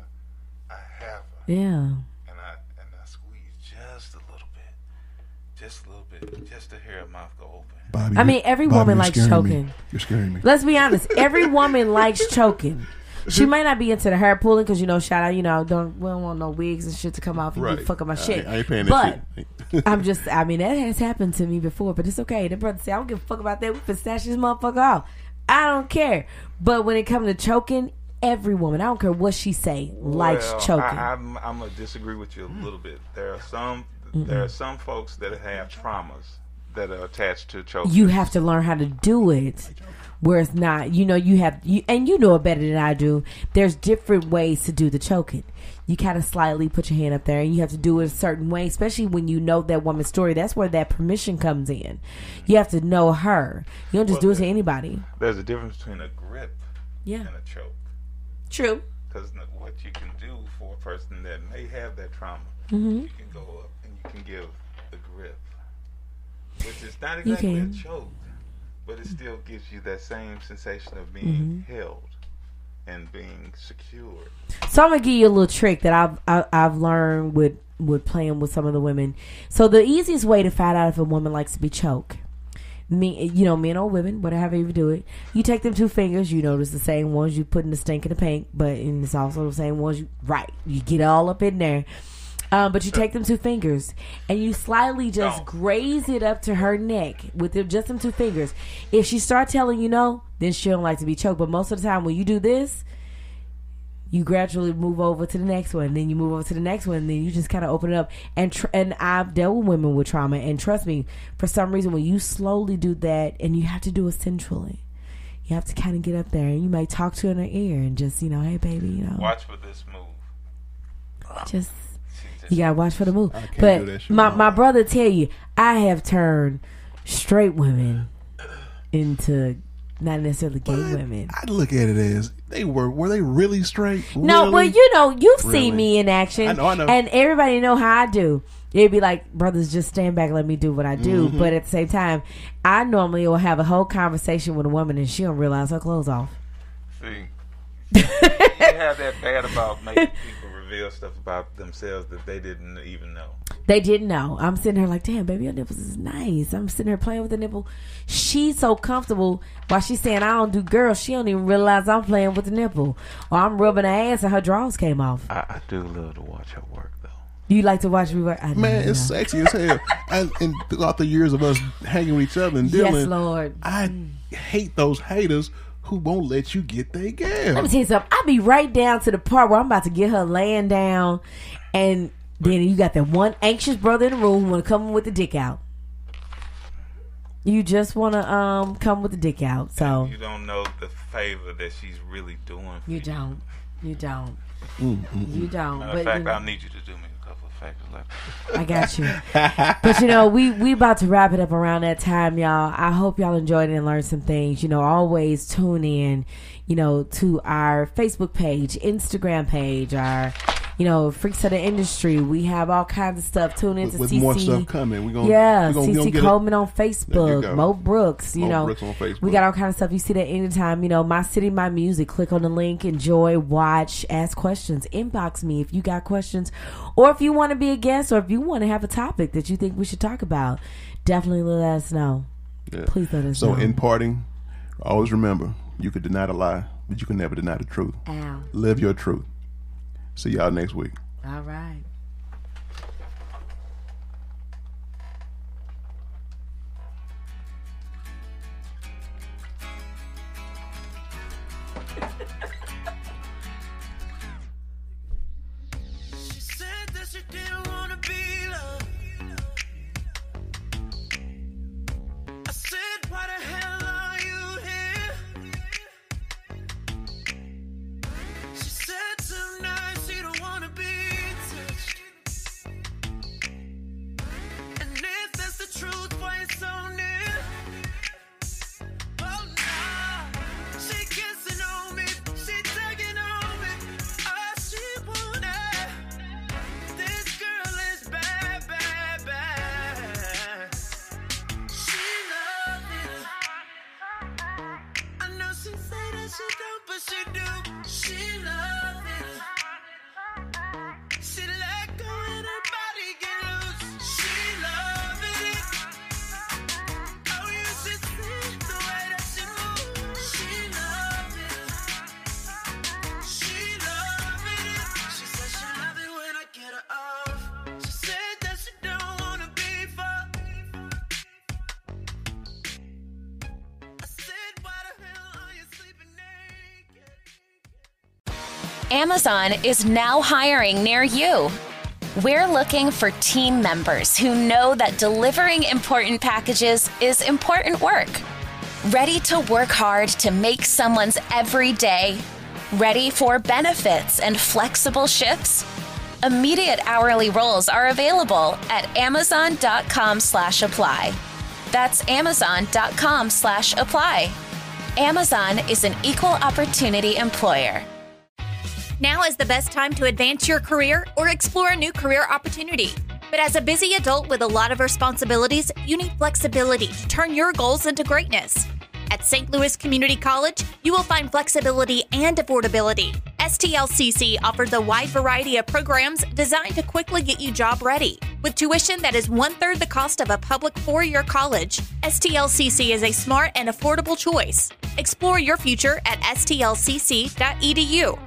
Speaker 6: I, I have her,
Speaker 5: Yeah.
Speaker 6: and I and I squeeze just a little bit, just a little bit, just to hear her mouth go open.
Speaker 4: Bobby,
Speaker 5: I mean, every
Speaker 4: Bobby,
Speaker 5: woman likes
Speaker 4: scaring me.
Speaker 5: choking.
Speaker 4: You're scaring me.
Speaker 5: Let's be honest. Every woman likes choking. She might not be into the hair pulling because you know, shout out, you know, don't we don't want no wigs and shit to come off and
Speaker 4: Right.
Speaker 5: be fucking my
Speaker 4: I
Speaker 5: shit.
Speaker 4: ain't- I ain't paying
Speaker 5: but
Speaker 4: that shit.
Speaker 5: I'm just, I mean, that has happened to me before, but it's okay. The brother say, I don't give a fuck about that. We can snatch this motherfucker off. I don't care. But when it comes to choking, every woman, I don't care what she say, likes
Speaker 6: Well,
Speaker 5: choking.
Speaker 6: I, I'm, I'm gonna disagree with you a little bit. There are some there are some folks that have traumas that are attached to choking.
Speaker 5: you have to learn how to do it where it's not you know you have you and you know it better than i do. There's different ways to do the choking. You kind of slightly put your hand up there and you have to do it a certain way especially when you know that woman's story. That's where that permission comes in. You have to know her. You don't just do it to anybody.
Speaker 6: There's a difference between a grip
Speaker 5: yeah.
Speaker 6: and a choke.
Speaker 5: True
Speaker 6: Because what you can do for a person that may have that trauma,
Speaker 5: Mm-hmm.
Speaker 6: you can go up and you can give the grip, which is not exactly a choke, but it still gives you that same sensation of
Speaker 5: Mm-hmm.
Speaker 6: being held and being secured.
Speaker 5: So I'm gonna give you a little trick that I've I, I've learned with with playing with some of the women. So the easiest way to find out if a woman likes to be choked, me you know men or women, whatever you do it, you take them two fingers. You notice the same ones you put in the stink in the paint, but and it's also the same ones you right. You get all up in there. Um, but you take them two fingers and you slightly just
Speaker 6: No.
Speaker 5: graze it up to her neck with them, just them two fingers. If she start telling you no, then she don't like to be choked. But most of the time, when you do this, you gradually move over to the next one, then you move over to the next one, then you just kind of open it up. And tr- and I've dealt with women with trauma, and trust me, for some reason, when you slowly do that, and you have to do it centrally, you have to kind of get up there, and you might talk to her in her ear, and just you know, hey baby, you know,
Speaker 6: Watch for this move.
Speaker 5: just you gotta watch for the move. But
Speaker 4: that shit
Speaker 5: my
Speaker 4: with
Speaker 5: my
Speaker 4: my-
Speaker 5: brother tell you, I have turned straight women into not necessarily gay women.
Speaker 4: I look at it as they were. Were they really straight?
Speaker 5: No,
Speaker 4: Really?
Speaker 5: well, you know, you've
Speaker 4: Really?
Speaker 5: seen me in action,
Speaker 4: I know, I know.
Speaker 5: and everybody know how I do. It'd be like, brothers, just stand back, let me do what I do.
Speaker 4: Mm-hmm.
Speaker 5: But at the same time, I normally will have a whole conversation with a woman and she don't realize her clothes off.
Speaker 6: See, you have that bad about making people reveal stuff about themselves that they didn't even know.
Speaker 5: They didn't know. I'm sitting here like, damn, baby, your nipples is nice. I'm sitting here playing with the nipple. She's so comfortable while she's saying I don't do girls. She don't even realize I'm playing with the nipple, or I'm rubbing her ass and her drawers came off.
Speaker 6: I, I do love to watch her work though.
Speaker 5: You like to watch me work? I
Speaker 4: Man,
Speaker 5: know.
Speaker 4: it's sexy as hell. and, and throughout the years of us hanging with each other and dealing,
Speaker 5: Yes, Lord.
Speaker 4: I hate those haters who won't let you get their
Speaker 5: Let me tell you something. I'll be right down to the part where I'm about to get her laying down, and then you got that one anxious brother in the room who want to come with the dick out. You just want to um come with the dick out, so
Speaker 6: You don't know the favor that she's really doing. For
Speaker 5: you don't, you don't,
Speaker 4: Mm,
Speaker 5: you don't.
Speaker 6: Matter
Speaker 5: But
Speaker 6: fact,
Speaker 5: you know,
Speaker 6: I'll need you to do me Like,
Speaker 5: I got you. but you know, we we about to wrap it up around that time, y'all. I hope y'all enjoyed it and learned some things. You know, always tune in, you know, to our Facebook page, Instagram page, our you know, Freaks of the Industry. We have all kinds of stuff. Tune in
Speaker 4: With,
Speaker 5: to
Speaker 4: with
Speaker 5: CC.
Speaker 4: more stuff coming, we gonna
Speaker 5: Yeah,
Speaker 4: we gonna,
Speaker 5: CC
Speaker 4: gonna get it.
Speaker 5: Coleman on Facebook. Mo Brooks, you
Speaker 4: Mo
Speaker 5: know,
Speaker 4: Brooks on Facebook.
Speaker 5: we got all kinds of stuff. You see that anytime, you know, my city, my music. Click on the link, enjoy, watch, ask questions, inbox me if you got questions, or if you want to be a guest, or if you want to have a topic that you think we should talk about. Definitely let us know.
Speaker 4: Yeah.
Speaker 5: Please let us
Speaker 4: So
Speaker 5: know.
Speaker 4: in parting, always remember you could deny the lie, but you can never deny the truth.
Speaker 5: Ow.
Speaker 4: Live your truth. See y'all next week.
Speaker 5: All right.
Speaker 1: Amazon is now hiring near you. We're looking for team members who know that delivering important packages is important work. Ready to work hard to make someone's every day? Ready for benefits and flexible shifts? Immediate hourly roles are available at amazon.com slash apply. That's amazon.com slash apply. Amazon is an equal opportunity employer.
Speaker 8: Now is the best time to advance your career or explore a new career opportunity. But as a busy adult with a lot of responsibilities, you need flexibility to turn your goals into greatness. At St. Louis Community College, you will find flexibility and affordability. STLCC offers a wide variety of programs designed to quickly get you job ready. With tuition that is one third the cost of a public four year college, STLCC is a smart and affordable choice. Explore your future at stlcc.edu.